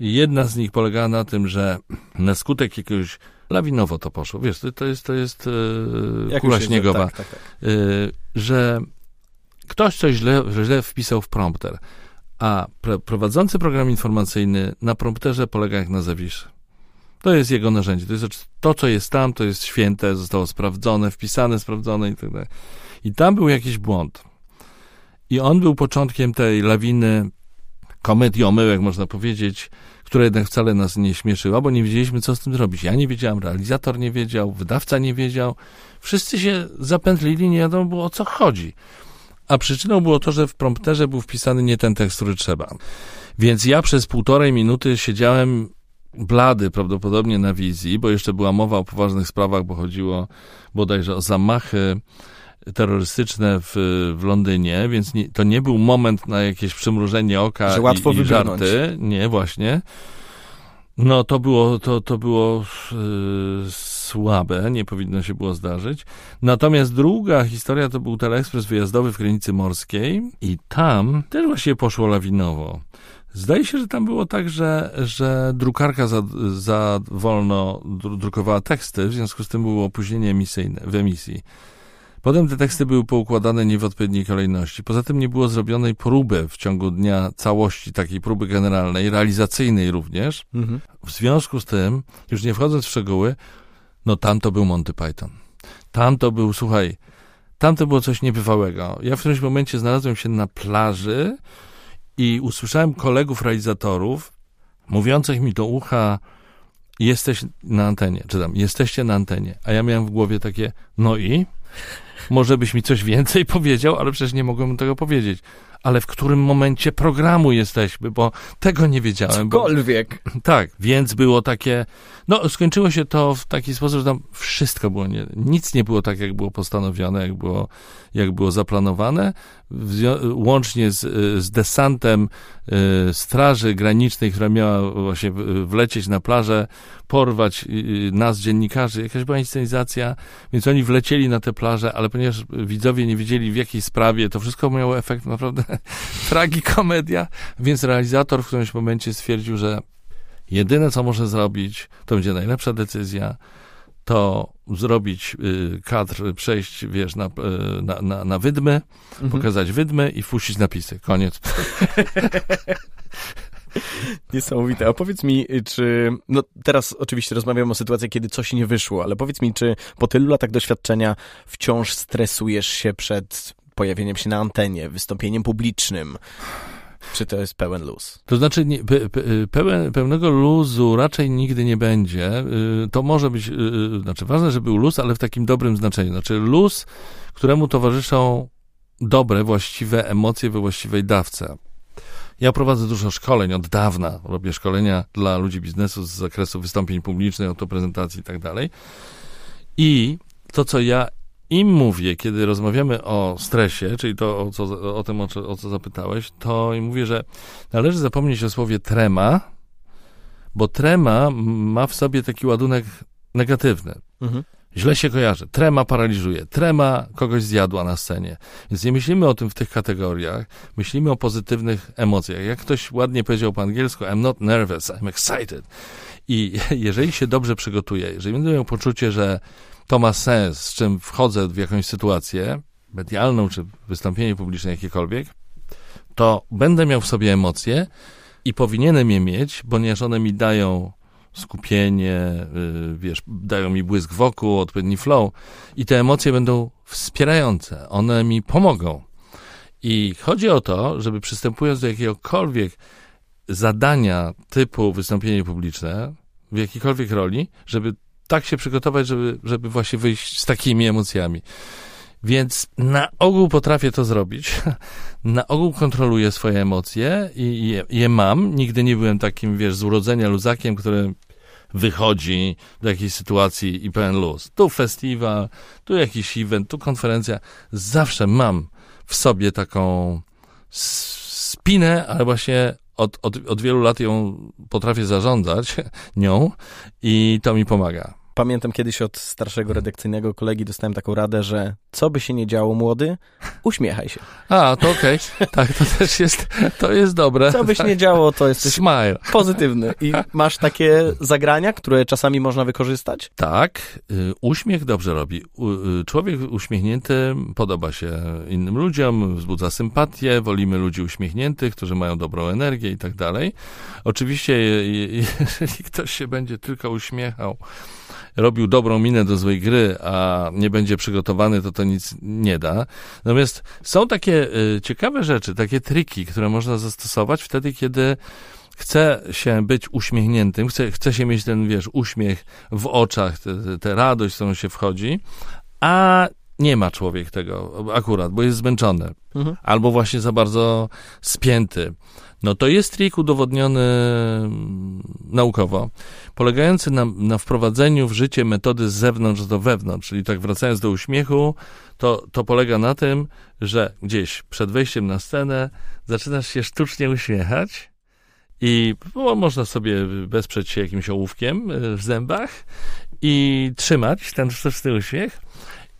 Speaker 2: Jedna z nich polegała na tym, że na skutek jakiegoś lawinowo to poszło, wiesz, to, to jest, to jest e, kula śniegowa, tak, tak, tak. E, że ktoś coś źle, źle wpisał w prompter, a prowadzący program informacyjny na prompterze polega jak na zawiszy. To jest jego narzędzie. To jest to, co jest tam, to jest święte, zostało sprawdzone, wpisane, sprawdzone i tak dalej. I tam był jakiś błąd. I on był początkiem tej lawiny komedii omyłek, można powiedzieć, która jednak wcale nas nie śmieszyła, bo nie wiedzieliśmy, co z tym zrobić. Ja nie wiedziałem, realizator nie wiedział, wydawca nie wiedział. Wszyscy się zapętlili, nie wiadomo było, o co chodzi. A przyczyną było to, że w prompterze był wpisany nie ten tekst, który trzeba. Więc ja przez półtorej minuty siedziałem blady prawdopodobnie na wizji, bo jeszcze była mowa o poważnych sprawach, bo chodziło bodajże o zamachy terrorystyczne w, w Londynie, więc nie, to nie był moment na jakieś przymrużenie oka
Speaker 1: Że łatwo
Speaker 2: i, i żarty. Nie, właśnie. No to było, to, to było yy, słabe, nie powinno się było zdarzyć. Natomiast druga historia to był teleekspres wyjazdowy w granicy morskiej i tam też właśnie poszło lawinowo. Zdaje się, że tam było tak, że, że drukarka za, za wolno drukowała teksty, w związku z tym było opóźnienie emisyjne w emisji. Potem te teksty były poukładane nie w odpowiedniej kolejności. Poza tym nie było zrobionej próby w ciągu dnia całości, takiej próby generalnej, realizacyjnej również. Mhm. W związku z tym, już nie wchodząc w szczegóły, no tam to był Monty Python. Tam to był, słuchaj, tam to było coś niebywałego. Ja w którymś momencie znalazłem się na plaży i usłyszałem kolegów realizatorów mówiących mi do ucha, jesteś na antenie, czy tam, jesteście na antenie. A ja miałem w głowie takie, no i? Może byś mi coś więcej powiedział, ale przecież nie mogłem tego powiedzieć. Ale w którym momencie programu jesteśmy, bo tego nie wiedziałem.
Speaker 1: Cokolwiek.
Speaker 2: Bo, tak, więc było takie. No, skończyło się to w taki sposób, że tam wszystko było nie. Nic nie było tak, jak było postanowione, jak było, jak było zaplanowane. Łącznie z, z desantem y, Straży Granicznej, która miała właśnie wlecieć na plażę, porwać y, nas, dziennikarzy. Jakaś była inscenizacja, więc oni wlecieli na tę plażę, ale ponieważ widzowie nie wiedzieli w jakiej sprawie, to wszystko miało efekt naprawdę tragikomedia, więc realizator w którymś momencie stwierdził, że jedyne co może zrobić, to będzie najlepsza decyzja, to zrobić y, kadr, przejść, wiesz, na, y, na, na, na wydmy, mhm. pokazać wydmy i wpuścić napisy. Koniec.
Speaker 1: Niesamowite. A powiedz mi, czy. No teraz oczywiście rozmawiam o sytuacji, kiedy coś nie wyszło, ale powiedz mi, czy po tylu latach doświadczenia wciąż stresujesz się przed pojawieniem się na antenie, wystąpieniem publicznym? Czy to jest pełen luz?
Speaker 2: To znaczy, nie, pe, pe, pełen, pełnego luzu raczej nigdy nie będzie. Y, to może być, y, y, znaczy ważne, żeby był luz, ale w takim dobrym znaczeniu. Znaczy luz, któremu towarzyszą dobre, właściwe emocje we właściwej dawce. Ja prowadzę dużo szkoleń od dawna. Robię szkolenia dla ludzi biznesu z zakresu wystąpień publicznych, autoprezentacji i tak dalej. I to, co ja im mówię, kiedy rozmawiamy o stresie, czyli to, o, co, o tym, o, o co zapytałeś, to im mówię, że należy zapomnieć o słowie trema, bo trema ma w sobie taki ładunek negatywny. Mhm. Źle się kojarzy. Trema paraliżuje. Trema kogoś zjadła na scenie. Więc nie myślimy o tym w tych kategoriach. Myślimy o pozytywnych emocjach. Jak ktoś ładnie powiedział po angielsku, I'm not nervous, I'm excited. I jeżeli się dobrze przygotuję, jeżeli będę miał poczucie, że to ma sens, z czym wchodzę w jakąś sytuację medialną, czy wystąpienie publiczne jakiekolwiek, to będę miał w sobie emocje i powinienem je mieć, ponieważ one mi dają skupienie, y, wiesz, dają mi błysk wokół, odpowiedni flow i te emocje będą wspierające, one mi pomogą. I chodzi o to, żeby przystępując do jakiegokolwiek zadania typu wystąpienie publiczne, w jakiejkolwiek roli, żeby tak się przygotować, żeby, żeby właśnie wyjść z takimi emocjami. Więc na ogół potrafię to zrobić. Na ogół kontroluję swoje emocje i je, je, mam. Nigdy nie byłem takim, wiesz, z urodzenia luzakiem, który wychodzi do jakiejś sytuacji i pełen luz. Tu festiwal, tu jakiś event, tu konferencja. Zawsze mam w sobie taką spinę, ale właśnie od, od, od wielu lat ją potrafię zarządzać nią i to mi pomaga.
Speaker 1: Pamiętam kiedyś od starszego redakcyjnego kolegi dostałem taką radę, że co by się nie działo młody, uśmiechaj się.
Speaker 2: A, to okej. Okay. Tak, to też jest, to jest dobre.
Speaker 1: Co by się
Speaker 2: tak.
Speaker 1: nie działo, to jest
Speaker 2: Smile.
Speaker 1: pozytywny. I masz takie zagrania, które czasami można wykorzystać?
Speaker 2: Tak. Y, uśmiech dobrze robi. Y, człowiek uśmiechnięty podoba się innym ludziom, wzbudza sympatię, wolimy ludzi uśmiechniętych, którzy mają dobrą energię i tak dalej. Oczywiście, jeżeli ktoś się będzie tylko uśmiechał, robił dobrą minę do złej gry, a nie będzie przygotowany, to to nic nie da. Natomiast są takie y, ciekawe rzeczy, takie triki, które można zastosować wtedy, kiedy chce się być uśmiechniętym, chce, chce się mieć ten, wiesz, uśmiech w oczach, tę radość, z którą się wchodzi, a nie ma człowiek tego akurat, bo jest zmęczony. Mhm. Albo właśnie za bardzo spięty. No to jest trik udowodniony mm, naukowo, polegający na, na wprowadzeniu w życie metody z zewnątrz do wewnątrz, czyli tak wracając do uśmiechu, to, to polega na tym, że gdzieś przed wejściem na scenę zaczynasz się sztucznie uśmiechać i no, można sobie wesprzeć się jakimś ołówkiem e, w zębach i trzymać ten sztuczny uśmiech.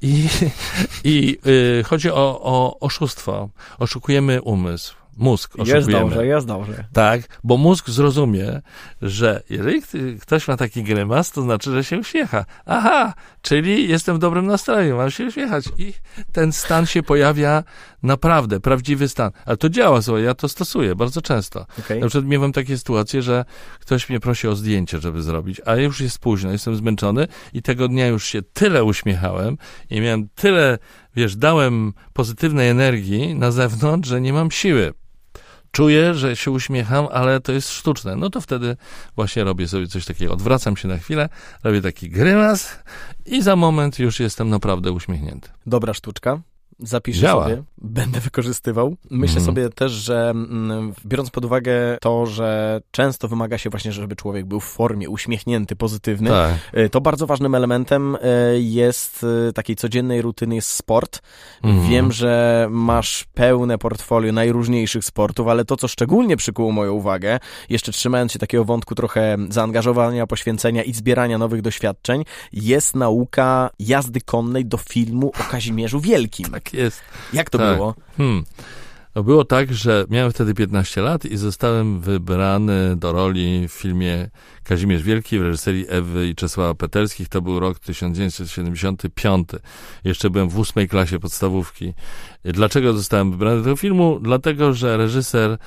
Speaker 2: I, i y, chodzi o, o oszustwo. Oszukujemy umysł mózg oszukujemy.
Speaker 1: Jest dobrze, jest dobrze.
Speaker 2: Tak, bo mózg zrozumie, że jeżeli ktoś ma taki grymas, to znaczy, że się uśmiecha. Aha, czyli jestem w dobrym nastroju, mam się uśmiechać. I ten stan się pojawia naprawdę, prawdziwy stan. Ale to działa, słuchaj, ja to stosuję bardzo często. Okay. Na przykład miewam takie sytuacje, że ktoś mnie prosi o zdjęcie, żeby zrobić, a już jest późno, jestem zmęczony i tego dnia już się tyle uśmiechałem i miałem tyle, wiesz, dałem pozytywnej energii na zewnątrz, że nie mam siły czuję, że się uśmiecham, ale to jest sztuczne. No to wtedy właśnie robię sobie coś takiego. Odwracam się na chwilę, robię taki grymas i za moment już jestem naprawdę uśmiechnięty.
Speaker 1: Dobra sztuczka. Zapiszę Działa. sobie, będę wykorzystywał. Myślę mm. sobie też, że mm, biorąc pod uwagę to, że często wymaga się właśnie, żeby człowiek był w formie uśmiechnięty, pozytywny, tak. Y, to bardzo ważnym elementem y, jest y, takiej codziennej rutyny jest sport. Mm. Wiem, że masz pełne portfolio najróżniejszych sportów, ale to, co szczególnie przykuło moją uwagę, jeszcze trzymając się takiego wątku trochę zaangażowania, poświęcenia i zbierania nowych doświadczeń, jest nauka jazdy konnej do filmu o Kazimierzu Wielkim.
Speaker 2: Tak jest.
Speaker 1: Jak to tak. było? Hmm.
Speaker 2: No było tak, że miałem wtedy 15 lat i zostałem wybrany do roli w filmie Kazimierz Wielki w reżyserii Ewy i Czesława Petelskich. To był rok 1975. Jeszcze byłem w ósmej klasie podstawówki. Dlaczego zostałem wybrany do tego filmu? Dlatego, że reżyser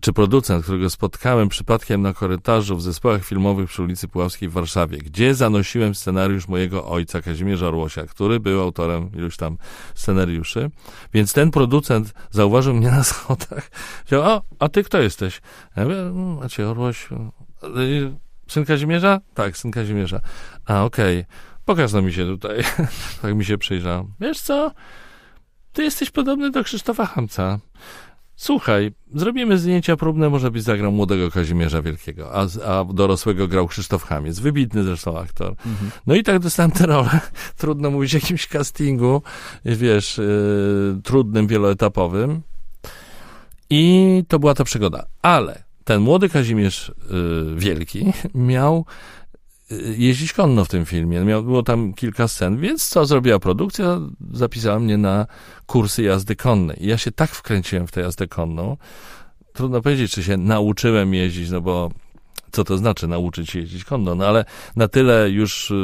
Speaker 2: czy producent, którego spotkałem przypadkiem na korytarzu w zespołach filmowych przy ulicy Puławskiej w Warszawie, gdzie zanosiłem scenariusz mojego ojca, Kazimierza Orłosia, który był autorem iluś tam scenariuszy. Więc ten producent zauważył mnie na schodach. Powiedział, o, a ty kto jesteś? Ja mówię, no, Maciej Orłoś. Syn Kazimierza? Tak, syn Kazimierza. A, okej. Okay. Pokaż no mi się tutaj. tak mi się przyjrzał. Wiesz co? Ty jesteś podobny do Krzysztofa Hamca. Słuchaj, zrobimy zdjęcia próbne, może byś zagrał młodego Kazimierza Wielkiego, a, a dorosłego grał Krzysztof Hamiec, wybitny zresztą aktor. Mhm. No i tak dostałem tę rolę. Trudno mówić o jakimś castingu, wiesz, yy, trudnym, wieloetapowym. I to była ta przygoda. Ale ten młody Kazimierz yy, Wielki miał jeździć konno w tym filmie. Miał, było tam kilka scen, więc co zrobiła produkcja? Zapisała mnie na kursy jazdy konnej. I ja się tak wkręciłem w tę jazdę konną. Trudno powiedzieć, czy się nauczyłem jeździć, no bo co to znaczy nauczyć się jeździć konno, no ale na tyle już y,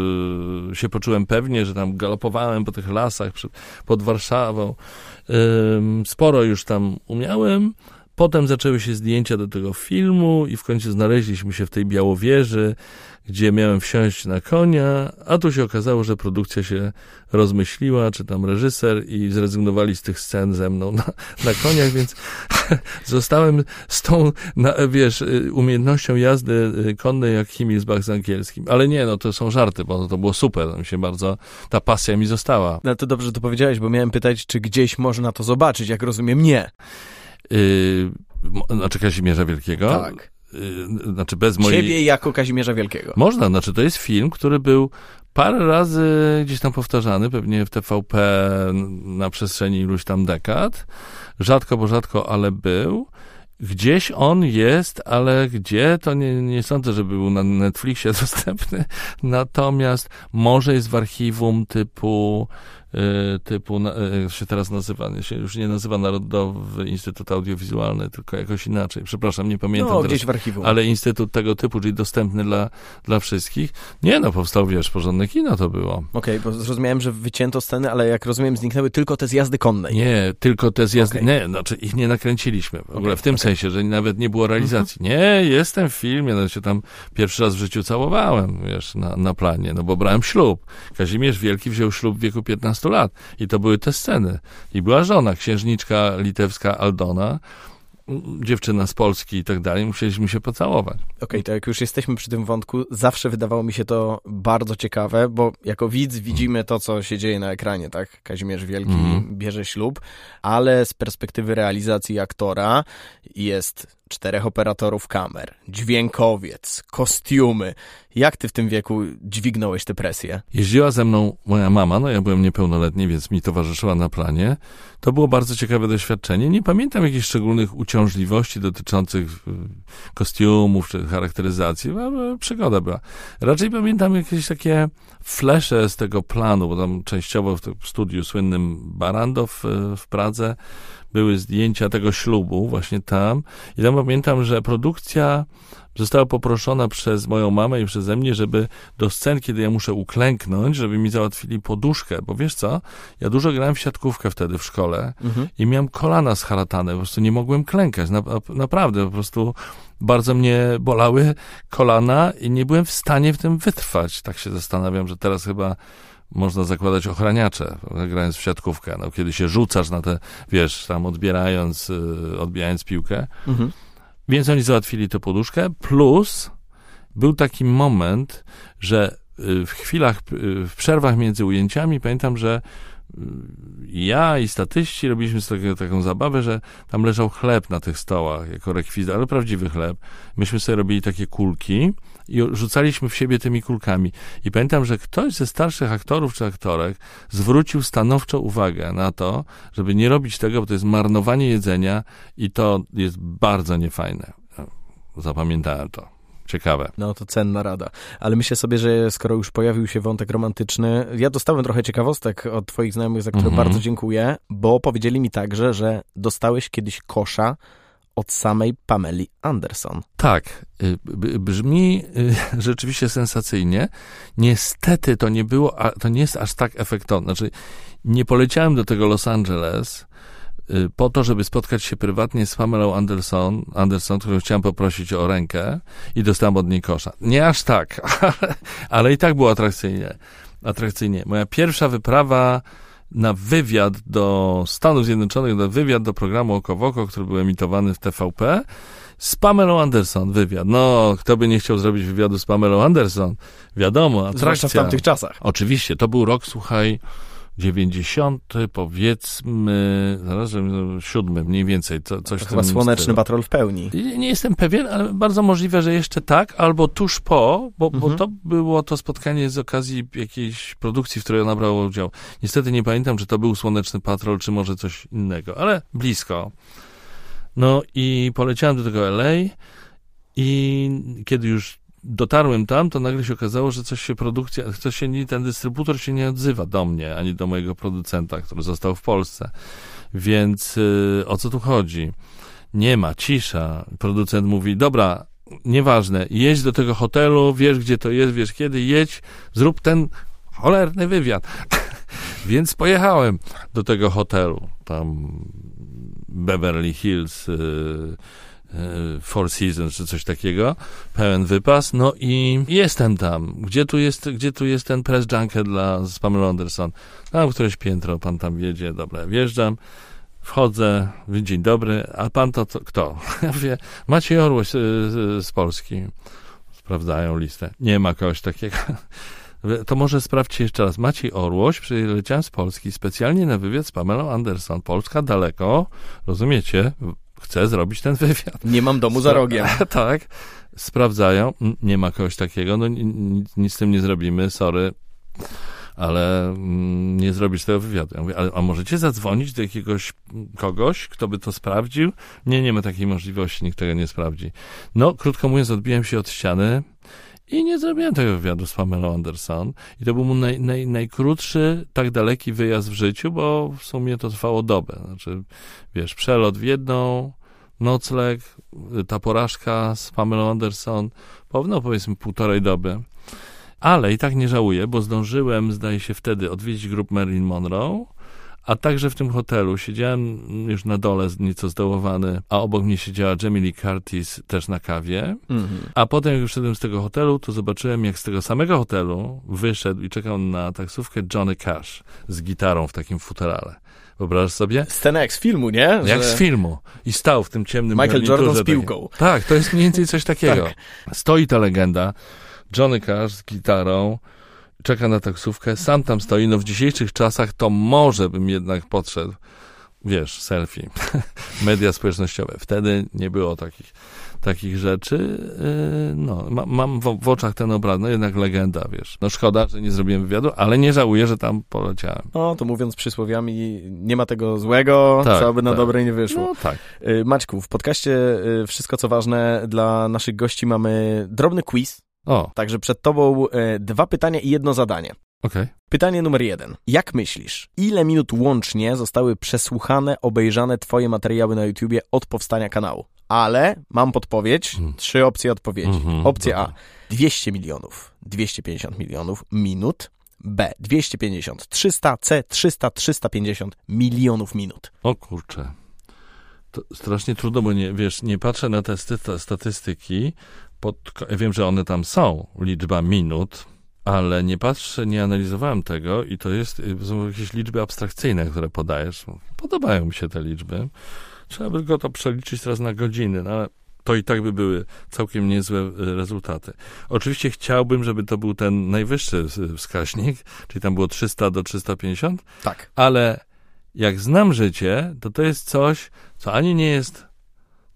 Speaker 2: się poczułem pewnie, że tam galopowałem po tych lasach przed, pod Warszawą. Y, sporo już tam umiałem. Potem zaczęły się zdjęcia do tego filmu i w końcu znaleźliśmy się w tej Białowieży, gdzie miałem wsiąść na konia, a tu się okazało, że produkcja się rozmyśliła, czy tam reżyser i zrezygnowali z tych scen ze mną na, na koniach, więc zostałem z tą, na, wiesz, umiejętnością jazdy konnej jak Himmelsbach z angielskim. Ale nie, no to są żarty, bo to było super, mi się bardzo, ta pasja mi została.
Speaker 1: No to dobrze, że to powiedziałeś, bo miałem pytać, czy gdzieś można to zobaczyć, jak rozumiem, nie.
Speaker 2: Yy, znaczy Kazimierza Wielkiego?
Speaker 1: Tak.
Speaker 2: Yy, znaczy bez mojej...
Speaker 1: Ciebie jako Kazimierza Wielkiego.
Speaker 2: Można, znaczy to jest film, który był parę razy gdzieś tam powtarzany, pewnie w TVP na przestrzeni iluś tam dekad. Rzadko, bo rzadko, ale był. Gdzieś on jest, ale gdzie, to nie, nie sądzę, żeby był na Netflixie dostępny. Natomiast może jest w archiwum typu typu, y, się teraz nazywa, się już nie nazywa Narodowy Instytut Audiowizualny, tylko jakoś inaczej. Przepraszam, nie pamiętam
Speaker 1: no, gdzieś w archiwum.
Speaker 2: Ale instytut tego typu, czyli dostępny dla, dla wszystkich. Nie no, powstał, wiesz, porządne kino to było. Okej,
Speaker 1: okay, bo zrozumiałem, że wycięto sceny, ale jak rozumiem, zniknęły tylko te zjazdy konnej.
Speaker 2: Nie, tylko te zjazdy, okay. nie, znaczy ich nie nakręciliśmy. W ogóle okay, w tym sensie, że nawet nie było realizacji. Mhm. Nie, jestem w filmie, no się tam pierwszy raz w życiu całowałem, wiesz, na, na planie, no bo brałem ślub. Kazimierz Wielki wziął ślub w wieku 15 15 lat. I to były te sceny. I była żona, księżniczka litewska Aldona, dziewczyna z Polski i tak dalej, musieliśmy się pocałować.
Speaker 1: Okej, okay, to jak już jesteśmy przy tym wątku, zawsze wydawało mi się to bardzo ciekawe, bo jako widz widzimy to, co się dzieje na ekranie, tak? Kazimierz Wielki mm. bierze ślub, ale z perspektywy realizacji aktora jest czterech operatorów kamer, dźwiękowiec, kostiumy. Jak ty w tym wieku dźwignąłeś tę presję?
Speaker 2: Jeździła ze mną moja mama, no ja byłem niepełnoletni, więc mi towarzyszyła na planie. To było bardzo ciekawe doświadczenie. Nie pamiętam jakichś szczególnych uciążliwości dotyczących y, kostiumów czy charakteryzacji, ale przygoda była. Raczej pamiętam jakieś takie flesze z tego planu, bo tam częściowo w studiu słynnym Barandow y, w Pradze były zdjęcia tego ślubu właśnie tam i tam pamiętam, że produkcja została poproszona przez moją mamę i przeze mnie, żeby do scen, kiedy ja muszę uklęknąć, żeby mi załatwili poduszkę, bo wiesz co, ja dużo grałem w siatkówkę wtedy w szkole mhm. i miałem kolana scharatane, po prostu nie mogłem klękać, na, naprawdę, po prostu bardzo mnie bolały kolana i nie byłem w stanie w tym wytrwać. Tak się zastanawiam, że teraz chyba można zakładać ochraniacze, grając w siatkówkę. No, kiedy się rzucasz na te, wiesz, tam odbierając, y, odbijając piłkę. Mhm. Więc oni załatwili tę poduszkę, plus był taki moment, że y, w chwilach, y, w przerwach między ujęciami pamiętam, że ja i statyści robiliśmy sobie taką zabawę, że tam leżał chleb na tych stołach jako rekwizyt, ale prawdziwy chleb. Myśmy sobie robili takie kulki i rzucaliśmy w siebie tymi kulkami. I pamiętam, że ktoś ze starszych aktorów czy aktorek zwrócił stanowczo uwagę na to, żeby nie robić tego, bo to jest marnowanie jedzenia i to jest bardzo niefajne. Zapamiętałem to. ciekawe.
Speaker 1: No to cenna rada. Ale myślę sobie, że skoro już pojawił się wątek romantyczny, ja dostałem trochę ciekawostek od twoich znajomych, za które
Speaker 2: Mhm.
Speaker 1: bardzo dziękuję, bo powiedzieli mi także, że dostałeś kiedyś kosza od samej Pameli Anderson.
Speaker 2: Tak, y, brzmi y, rzeczywiście sensacyjnie. Niestety to nie było, to nie jest aż tak efektowne. Znaczy, nie poleciałem do tego Los Angeles y, po to, żeby spotkać się prywatnie z Pamelą Anderson, Anderson, którą chciałem poprosić o rękę i dostałem od niej kosza. Nie aż tak, ale, ale i tak było atrakcyjnie. Atrakcyjnie. Moja pierwsza wyprawa na wywiad do Stanów Zjednoczonych, na wywiad do programu Oko w Oko, który był emitowany w TVP, z Pamelą Anderson wywiad. No, kto by nie chciał zrobić wywiadu z Pamelą Anderson? Wiadomo,
Speaker 1: Zwłaszcza
Speaker 2: atrakcja.
Speaker 1: w tamtych czasach.
Speaker 2: Oczywiście, to był rok, słuchaj, 90, powiedzmy, zaraz, żebym- siódmy mniej więcej, co, coś
Speaker 1: To chyba słoneczny
Speaker 2: stylu.
Speaker 1: patrol w pełni.
Speaker 2: Nie nie jestem pewien, ale bardzo możliwe, że jeszcze tak, albo tuż po, bo, bo
Speaker 1: Mhm.
Speaker 2: to było to spotkanie z okazji jakiejś produkcji, w której ona brała udział. Niestety nie pamiętam, czy to był Słoneczny Patrol, czy może coś innego, ale blisko. No i poleciałem do tego LA i kiedy już dotarłem tam, to nagle się okazało, że coś się produkcja, coś się nie, ten dystrybutor się nie odzywa do mnie, ani do mojego producenta, który został w Polsce. Więc y, o co tu chodzi? Nie ma, cisza. Producent mówi, dobra, nieważne, jedź do tego hotelu, wiesz gdzie to jest, wiesz kiedy, jedź, zrób ten cholerny wywiad. Więc pojechałem do tego hotelu, tam Beverly Hills, y, y, Four Seasons czy coś takiego, pełen wypas, no i jestem tam. Gdzie tu jest, gdzie tu jest ten press junket dla z Pamela Anderson? Tam któreś piętro, pan tam wiedzie, dobra, wjeżdżam, wchodzę, dzień dobry, a pan to, to kto? Ja mówię, Maciej Orłoś z, z, z Polski. Sprawdzają listę. Nie ma kogoś takiego. To może sprawdźcie jeszcze raz. Maciej Orłoś, przyleciałem z Polski specjalnie na wywiad z Pamelą Anderson. Polska daleko, rozumiecie? Chcę zrobić ten wywiad.
Speaker 1: Nie mam domu za rogiem.
Speaker 2: tak. Sprawdzają. Mm, Nie ma kogoś takiego. No ni- ni- nic z tym nie zrobimy. Sorry. Ale mm, nie zrobisz tego wywiadu. Ja mówię, ale, a możecie zadzwonić do jakiegoś mm, kogoś, kto by to sprawdził? Nie, nie ma takiej możliwości, nikt tego nie sprawdzi. No, krótko mówiąc, odbiłem się od ściany i nie zrobiłem tego wywiadu z Pamelą Anderson. I to był mój naj, naj, najkrótszy, tak daleki wyjazd w życiu, bo w sumie to trwało dobę. Znaczy, wiesz, przelot w jedną, nocleg, ta porażka z Pamelą Anderson, po, no powiedzmy półtorej doby. Ale i tak nie żałuję, bo zdążyłem, zdaje się, wtedy odwiedzić grup Marilyn Monroe, a także w tym hotelu siedziałem już na dole, nieco zdołowany, a obok mnie siedziała Jamie Lee Curtis też na kawie.
Speaker 1: Mhm.
Speaker 2: A potem, jak już szedłem z tego hotelu, to zobaczyłem, jak z tego samego hotelu wyszedł i czekał na taksówkę Johnny Cash z gitarą w takim futerale. Wyobrażasz sobie?
Speaker 1: Scena jak z filmu, nie?
Speaker 2: Jak
Speaker 1: Że-
Speaker 2: z filmu. I stał w tym ciemnym
Speaker 1: Michael Jordan z
Speaker 2: takim.
Speaker 1: piłką.
Speaker 2: Tak, to jest mniej więcej coś takiego.
Speaker 1: Tak.
Speaker 2: Stoi ta legenda, Johnny Cash z gitarą, czeka na taksówkę, sam tam stoi. No w dzisiejszych czasach to może bym jednak podszedł. Wiesz, selfie, media społecznościowe. Wtedy nie było takich, takich rzeczy. Yy, No, ma, mam w, w oczach ten obraz, no jednak legenda, wiesz. No szkoda, że nie zrobiłem wywiadu, ale nie żałuję, że tam poleciałem.
Speaker 1: No, to mówiąc przysłowiami, nie ma tego złego,
Speaker 2: Tak,
Speaker 1: co by na
Speaker 2: tak.
Speaker 1: dobre nie wyszło.
Speaker 2: No tak.
Speaker 1: Y, Maćku, w podcaście y, Wszystko co ważne dla naszych gości mamy drobny quiz,
Speaker 2: O,
Speaker 1: także przed tobą y, dwa pytania i jedno zadanie.
Speaker 2: okej.
Speaker 1: Pytanie numer jeden. Jak myślisz, ile minut łącznie zostały przesłuchane, obejrzane twoje materiały na YouTubie od powstania kanału? Ale mam podpowiedź,
Speaker 2: Mm.
Speaker 1: trzy opcje odpowiedzi.
Speaker 2: Mhm,
Speaker 1: Opcja A
Speaker 2: dobra.
Speaker 1: 200 milionów, 250 milionów minut. B 250, 300, C 300, 350 milionów minut.
Speaker 2: O kurczę. To strasznie trudno, bo nie, wiesz, nie patrzę na te sty- statystyki. Pod, wiem, że one tam są, liczba minut, ale nie patrzę, nie analizowałem tego i to jest, y, są jakieś liczby abstrakcyjne, które podajesz. Podobają mi się te liczby. Trzeba by go to przeliczyć teraz na godziny, no ale to i tak by były całkiem niezłe y, rezultaty. Oczywiście chciałbym, żeby to był ten najwyższy y, wskaźnik, czyli tam było 300 do 350,
Speaker 1: Tak.
Speaker 2: ale jak znam życie, to to jest coś, co ani nie jest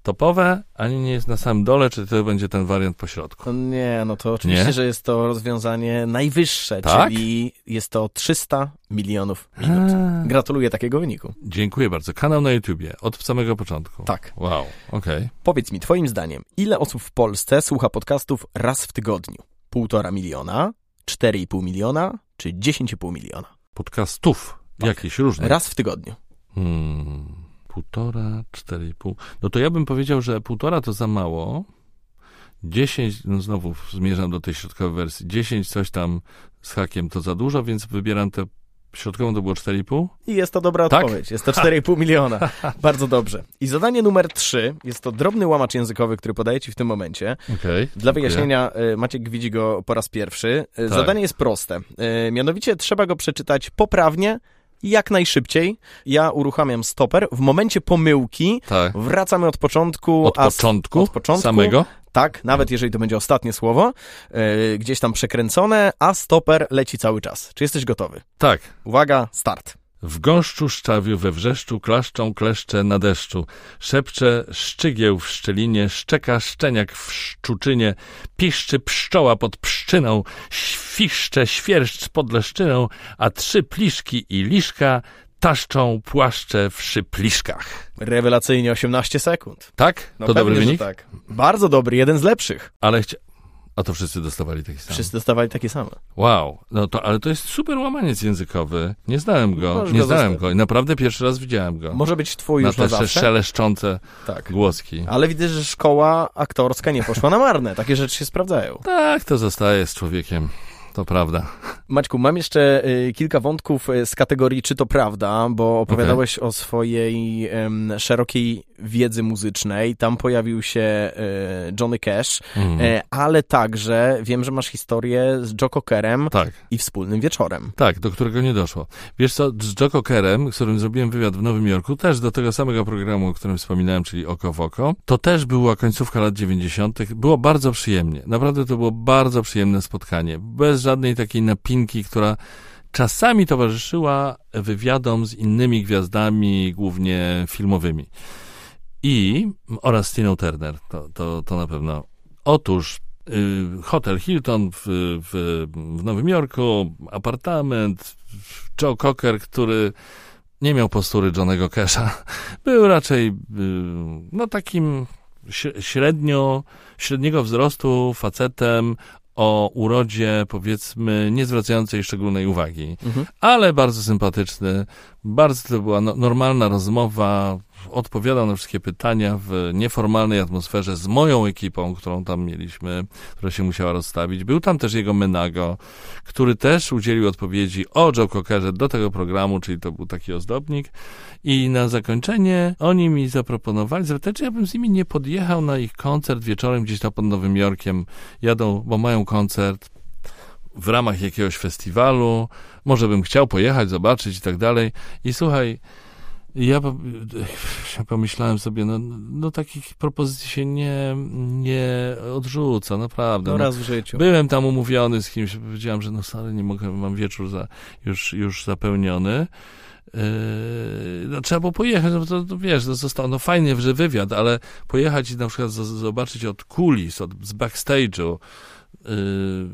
Speaker 2: topowe, ani nie jest na samym dole, czy to będzie ten wariant pośrodku?
Speaker 1: No nie, no to oczywiście,
Speaker 2: Nie?
Speaker 1: że jest to rozwiązanie najwyższe,
Speaker 2: Tak?
Speaker 1: czyli jest to 300 milionów minut.
Speaker 2: A,
Speaker 1: Gratuluję takiego wyniku.
Speaker 2: Dziękuję bardzo. Kanał na YouTubie, od samego początku.
Speaker 1: Tak.
Speaker 2: Wow, okej.
Speaker 1: Powiedz mi, twoim zdaniem, ile osób w Polsce słucha podcastów raz w tygodniu? Półtora miliona, 4,5 miliona, czy 10,5 miliona?
Speaker 2: Podcastów,
Speaker 1: Tak.
Speaker 2: jakieś różne.
Speaker 1: Raz w tygodniu.
Speaker 2: Hmm, półtora, cztery i pół. No to ja bym powiedział, że półtora to za mało. Dziesięć, no znowu zmierzam do tej środkowej wersji. Dziesięć coś tam z hakiem to za dużo, więc wybieram tę środkową, to było cztery i pół.
Speaker 1: I jest to dobra
Speaker 2: Tak?
Speaker 1: odpowiedź. Jest to 4,5 miliona. Bardzo dobrze. I zadanie numer 3 jest to drobny łamacz językowy, który podaję ci w tym momencie.
Speaker 2: Okej.
Speaker 1: Dla wyjaśnienia, y, Maciek widzi go po raz pierwszy. Y,
Speaker 2: Tak.
Speaker 1: Zadanie jest proste. Y, Mianowicie trzeba go przeczytać poprawnie jak najszybciej. Ja uruchamiam stoper. W momencie pomyłki
Speaker 2: Tak.
Speaker 1: wracamy od początku.
Speaker 2: Od początku,
Speaker 1: od początku
Speaker 2: samego?
Speaker 1: Tak, nawet jeżeli to będzie ostatnie słowo, y, gdzieś tam przekręcone, a stoper leci cały czas. Czy jesteś gotowy?
Speaker 2: Tak.
Speaker 1: Uwaga, start.
Speaker 2: W gąszczu szczawiu we wrzeszczu klaszczą kleszcze na deszczu. Szepcze szczygieł w szczelinie, szczeka szczeniak w szczuczynie, piszczy pszczoła pod pszczyną, świszcze świerszcz pod leszczyną, a trzy pliszki i liszka taszczą płaszcze w szypliszkach.
Speaker 1: Rewelacyjnie 18 sekund.
Speaker 2: Tak?
Speaker 1: No
Speaker 2: to dobry
Speaker 1: pewnie, że
Speaker 2: wynik?
Speaker 1: Tak. Bardzo dobry, jeden z lepszych.
Speaker 2: Ale chcia... A to wszyscy dostawali taki sam.
Speaker 1: Wszyscy dostawali takie same.
Speaker 2: Wow, no to, ale to jest super łamaniec językowy. Nie znałem go,
Speaker 1: Możesz
Speaker 2: nie
Speaker 1: go
Speaker 2: znałem go i naprawdę pierwszy raz widziałem go.
Speaker 1: Może być twój
Speaker 2: na
Speaker 1: już na
Speaker 2: te
Speaker 1: zawsze.
Speaker 2: szeleszczące
Speaker 1: Tak.
Speaker 2: głoski.
Speaker 1: Ale widzę, że szkoła aktorska nie poszła na marne. Takie rzeczy się sprawdzają.
Speaker 2: Tak, to zostaje z człowiekiem. To prawda.
Speaker 1: Maćku, mam jeszcze y, kilka wątków y, z kategorii czy to prawda, bo opowiadałeś o swojej em, szerokiej wiedzy muzycznej. Tam pojawił się y, Johnny Cash,
Speaker 2: Mm.
Speaker 1: e, ale także wiem, że masz historię z Joe Cockerem
Speaker 2: Tak,
Speaker 1: i wspólnym wieczorem.
Speaker 2: tak, do którego nie doszło. Wiesz co, z Joe Cockerem, z którym zrobiłem wywiad w Nowym Jorku, też do tego samego programu, o którym wspominałem, czyli Oko w Oko, to też była końcówka lat 90. Było bardzo przyjemnie. Naprawdę to było bardzo przyjemne spotkanie. Bez żadnej takiej napinki, która czasami towarzyszyła wywiadom z innymi gwiazdami, głównie filmowymi. I oraz Tiną Turner, to, to, to na pewno. Otóż y, Hotel Hilton w, w, w Nowym Jorku, apartament, Joe Cocker, który nie miał postury Johnego Casha, był raczej y, no takim śre- średnio, średniego wzrostu facetem o urodzie, powiedzmy, nie zwracającej szczególnej uwagi
Speaker 1: Mhm.
Speaker 2: ale bardzo sympatyczny. Bardzo to była no, normalna rozmowa. Odpowiadał na wszystkie pytania w nieformalnej atmosferze z moją ekipą, którą tam mieliśmy, która się musiała rozstawić. Był tam też jego Menago, który też udzielił odpowiedzi o Joe Cockerze do tego programu, czyli to był taki ozdobnik. I na zakończenie oni mi zaproponowali, zapytali, czy ja bym z nimi nie podjechał na ich koncert wieczorem gdzieś tam pod Nowym Jorkiem. Jadą, bo mają koncert w ramach jakiegoś festiwalu, może bym chciał pojechać, zobaczyć i tak dalej. I słuchaj, ja, po- ja pomyślałem sobie, no, no takich propozycji się nie, nie odrzuca, naprawdę.
Speaker 1: No
Speaker 2: No,
Speaker 1: raz w życiu.
Speaker 2: Byłem tam umówiony z kimś, powiedziałem, że no sorry, nie mogę, mam wieczór za, już, już zapełniony. Yy, no, trzeba było pojechać, no to, to wiesz, to zostało, no fajnie, że wywiad, ale pojechać i na przykład z, zobaczyć od kulis, od, z backstage'u,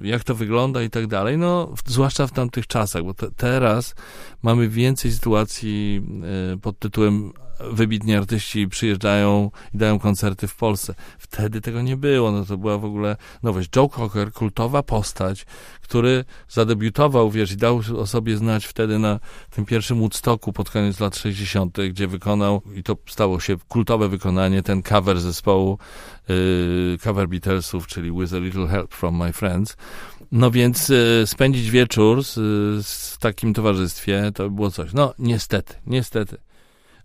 Speaker 2: jak to wygląda i tak dalej, no zwłaszcza w tamtych czasach, bo te, teraz mamy więcej sytuacji yy, pod tytułem wybitni artyści przyjeżdżają i dają koncerty w Polsce. Wtedy tego nie było, no to była w ogóle nowość. Joe Cocker, kultowa postać, który zadebiutował, wiesz, i dał o sobie znać wtedy na tym pierwszym Woodstocku pod koniec lat 60., gdzie wykonał, i to stało się kultowe wykonanie, ten cover zespołu, yy, cover Beatlesów, czyli With a Little Help from My Friends. No więc yy, spędzić wieczór z, z takim towarzystwie, to było coś. No, niestety, niestety.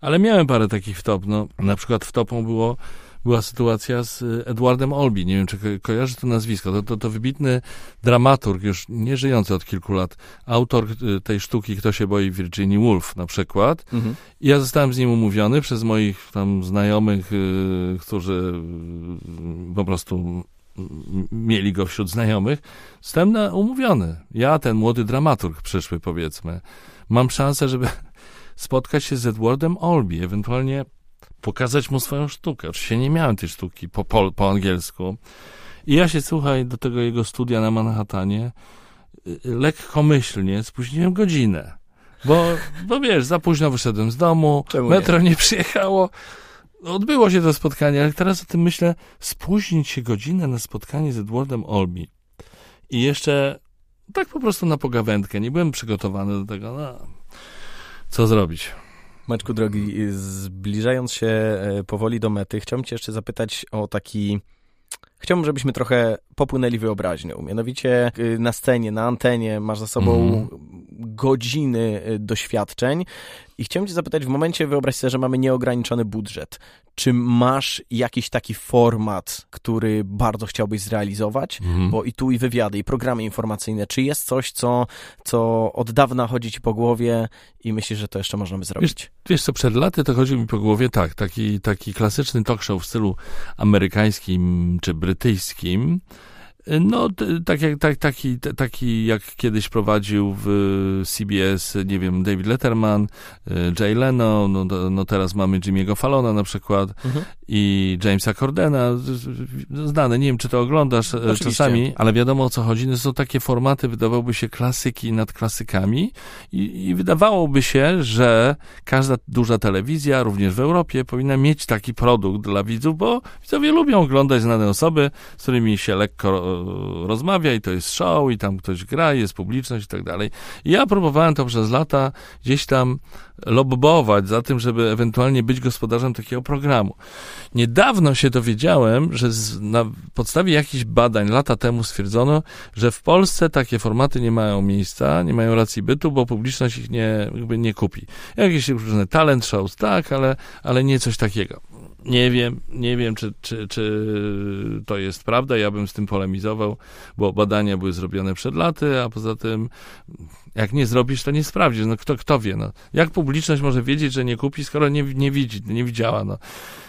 Speaker 2: Ale miałem parę takich wtop, no, na przykład wtopą było była sytuacja z y, Edwardem Olby. Nie wiem, czy ko kojarzy to nazwisko. To, to, to wybitny dramaturg, już nie żyjący od kilku lat, autor y, tej sztuki Kto się boi Virginia Woolf na przykład.
Speaker 1: Mhm.
Speaker 2: I ja zostałem z nim umówiony przez moich tam znajomych, y, którzy y, po prostu mieli go wśród znajomych. Zostałem na, umówiony. Ja, ten młody dramaturg przyszły, powiedzmy. Mam szansę, żeby spotkać się z Edwardem Olby, ewentualnie pokazać mu swoją sztukę. Oczywiście nie miałem tej sztuki po, po, po angielsku. I ja się, słuchaj, do tego jego studia na Manhattanie y, lekkomyślnie spóźniłem godzinę. Bo, bo wiesz, za późno wyszedłem z domu,
Speaker 1: Czemu
Speaker 2: metro nie? nie przyjechało. Odbyło się to spotkanie, ale teraz o tym myślę, spóźnić się godzinę na spotkanie z Edwardem Olmi i jeszcze tak po prostu na pogawędkę, nie byłem przygotowany do tego, no, co zrobić.
Speaker 1: Maczku drogi, zbliżając się e, powoli do mety, chciałbym cię jeszcze zapytać o taki... Chciałbym, żebyśmy trochę popłynęli wyobraźnią. Mianowicie y, na scenie, na antenie masz za sobą mm. godziny y, doświadczeń i chciałem cię zapytać, w momencie wyobraź sobie, że mamy nieograniczony budżet. Czy masz jakiś taki format, który bardzo chciałbyś zrealizować? Mm. Bo i tu i wywiady, i programy informacyjne. Czy jest coś, co, co od dawna chodzi ci po głowie i myślisz, że to jeszcze można by zrobić?
Speaker 2: Wiesz, wiesz co, przed laty to chodzi mi po głowie tak, taki, taki klasyczny talk show w stylu amerykańskim czy brytyjskim, no, tak jak, tak, taki, taki jak kiedyś prowadził w CBS, nie wiem, David Letterman, y, Jay Leno, no, no teraz mamy Jimmy'ego Fallona na przykład mhm. I Jamesa Cordena, znane, nie wiem, czy to oglądasz e, Oczywiście. czasami, ale wiadomo o co chodzi, no, są takie formaty, wydawałoby się klasyki nad klasykami i, i wydawałoby się, że każda duża telewizja, również w Europie, powinna mieć taki produkt dla widzów, bo widzowie lubią oglądać znane osoby, z którymi się lekko rozmawia i to jest show i tam ktoś gra, jest publiczność i tak dalej. I ja próbowałem to przez lata gdzieś tam lobbować za tym, żeby ewentualnie być gospodarzem takiego programu. Niedawno się dowiedziałem, że z, na podstawie jakichś badań lata temu stwierdzono, że w Polsce takie formaty nie mają miejsca, nie mają racji bytu, bo publiczność ich nie, jakby nie kupi. Jakieś różne talent shows, tak, ale, ale nie coś takiego. Nie wiem, nie wiem, czy, czy, czy to jest prawda. Ja bym z tym polemizował, bo badania były zrobione przed laty, a poza tym, jak nie zrobisz, to nie sprawdzisz. No kto, kto wie, no. Jak publiczność może wiedzieć, że nie kupi, skoro nie, nie widzi, nie widziała, no,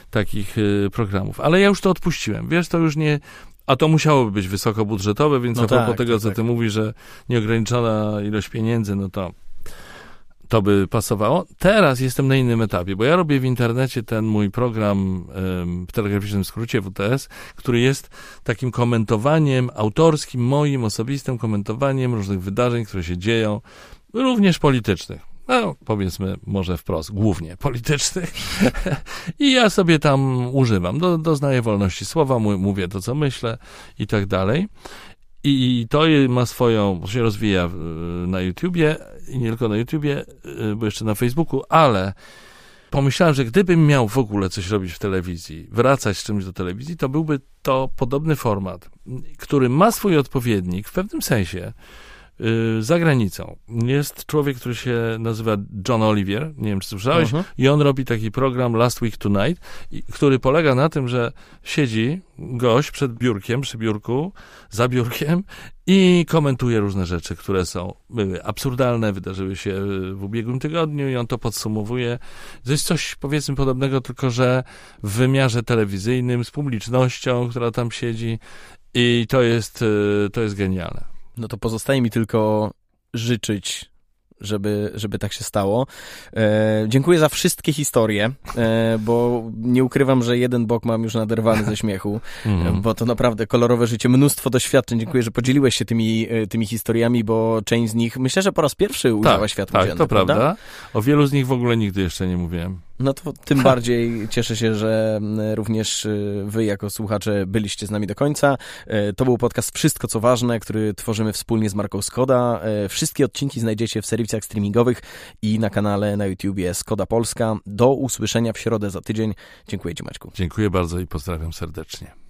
Speaker 2: takich y, programów. Ale ja już to odpuściłem. Wiesz, to już nie, a to musiałoby być wysokobudżetowe, więc no a propos tak, tego, tak, co ty tak. mówisz, że nieograniczona ilość pieniędzy, no to to by pasowało. Teraz jestem na innym etapie, bo ja robię w internecie ten mój program w telegraficznym skrócie WTS, który jest takim komentowaniem autorskim, moim osobistym komentowaniem różnych wydarzeń, które się dzieją, również politycznych. No, powiedzmy może wprost, głównie politycznych. I ja sobie tam używam. Do, doznaję wolności słowa, mówię to, co myślę i tak dalej. I to ma swoją, się rozwija na YouTubie i nie tylko na YouTubie, y, bo jeszcze na Facebooku, ale pomyślałem, że gdybym miał w ogóle coś robić w telewizji, wracać z czymś do telewizji, to byłby to podobny format, który ma swój odpowiednik w pewnym sensie za granicą. Jest człowiek, który się nazywa John Olivier, nie wiem czy słyszałeś, uh -huh. i on robi taki program Last Week Tonight, który polega na tym, że siedzi gość przed biurkiem, przy biurku, za biurkiem i komentuje różne rzeczy, które są, były absurdalne, wydarzyły się w ubiegłym tygodniu i on to podsumowuje. To jest coś powiedzmy podobnego, tylko że w wymiarze telewizyjnym, z publicznością, która tam siedzi i to jest, y, to jest genialne.
Speaker 1: No to pozostaje mi tylko życzyć żeby, żeby tak się stało. E, dziękuję za wszystkie historie, e, bo nie ukrywam, że jeden bok mam już naderwany ze śmiechu, mm. bo to naprawdę kolorowe życie, mnóstwo doświadczeń. Dziękuję, że podzieliłeś się tymi, e, tymi historiami, bo część z nich myślę, że po raz pierwszy ujrzała tak, światło
Speaker 2: tak,
Speaker 1: dzienne.
Speaker 2: to prawda? prawda. O wielu z nich w ogóle nigdy jeszcze nie mówiłem.
Speaker 1: No to tym bardziej cieszę się, że również y, wy jako słuchacze byliście z nami do końca. E, to był podcast Wszystko co ważne, który tworzymy wspólnie z marką Skoda. E, wszystkie odcinki znajdziecie w serwisach streamingowych i na kanale na YouTubie Skoda Polska. Do usłyszenia w środę za tydzień. Dziękuję Ci Maćku.
Speaker 2: Dziękuję bardzo i pozdrawiam serdecznie.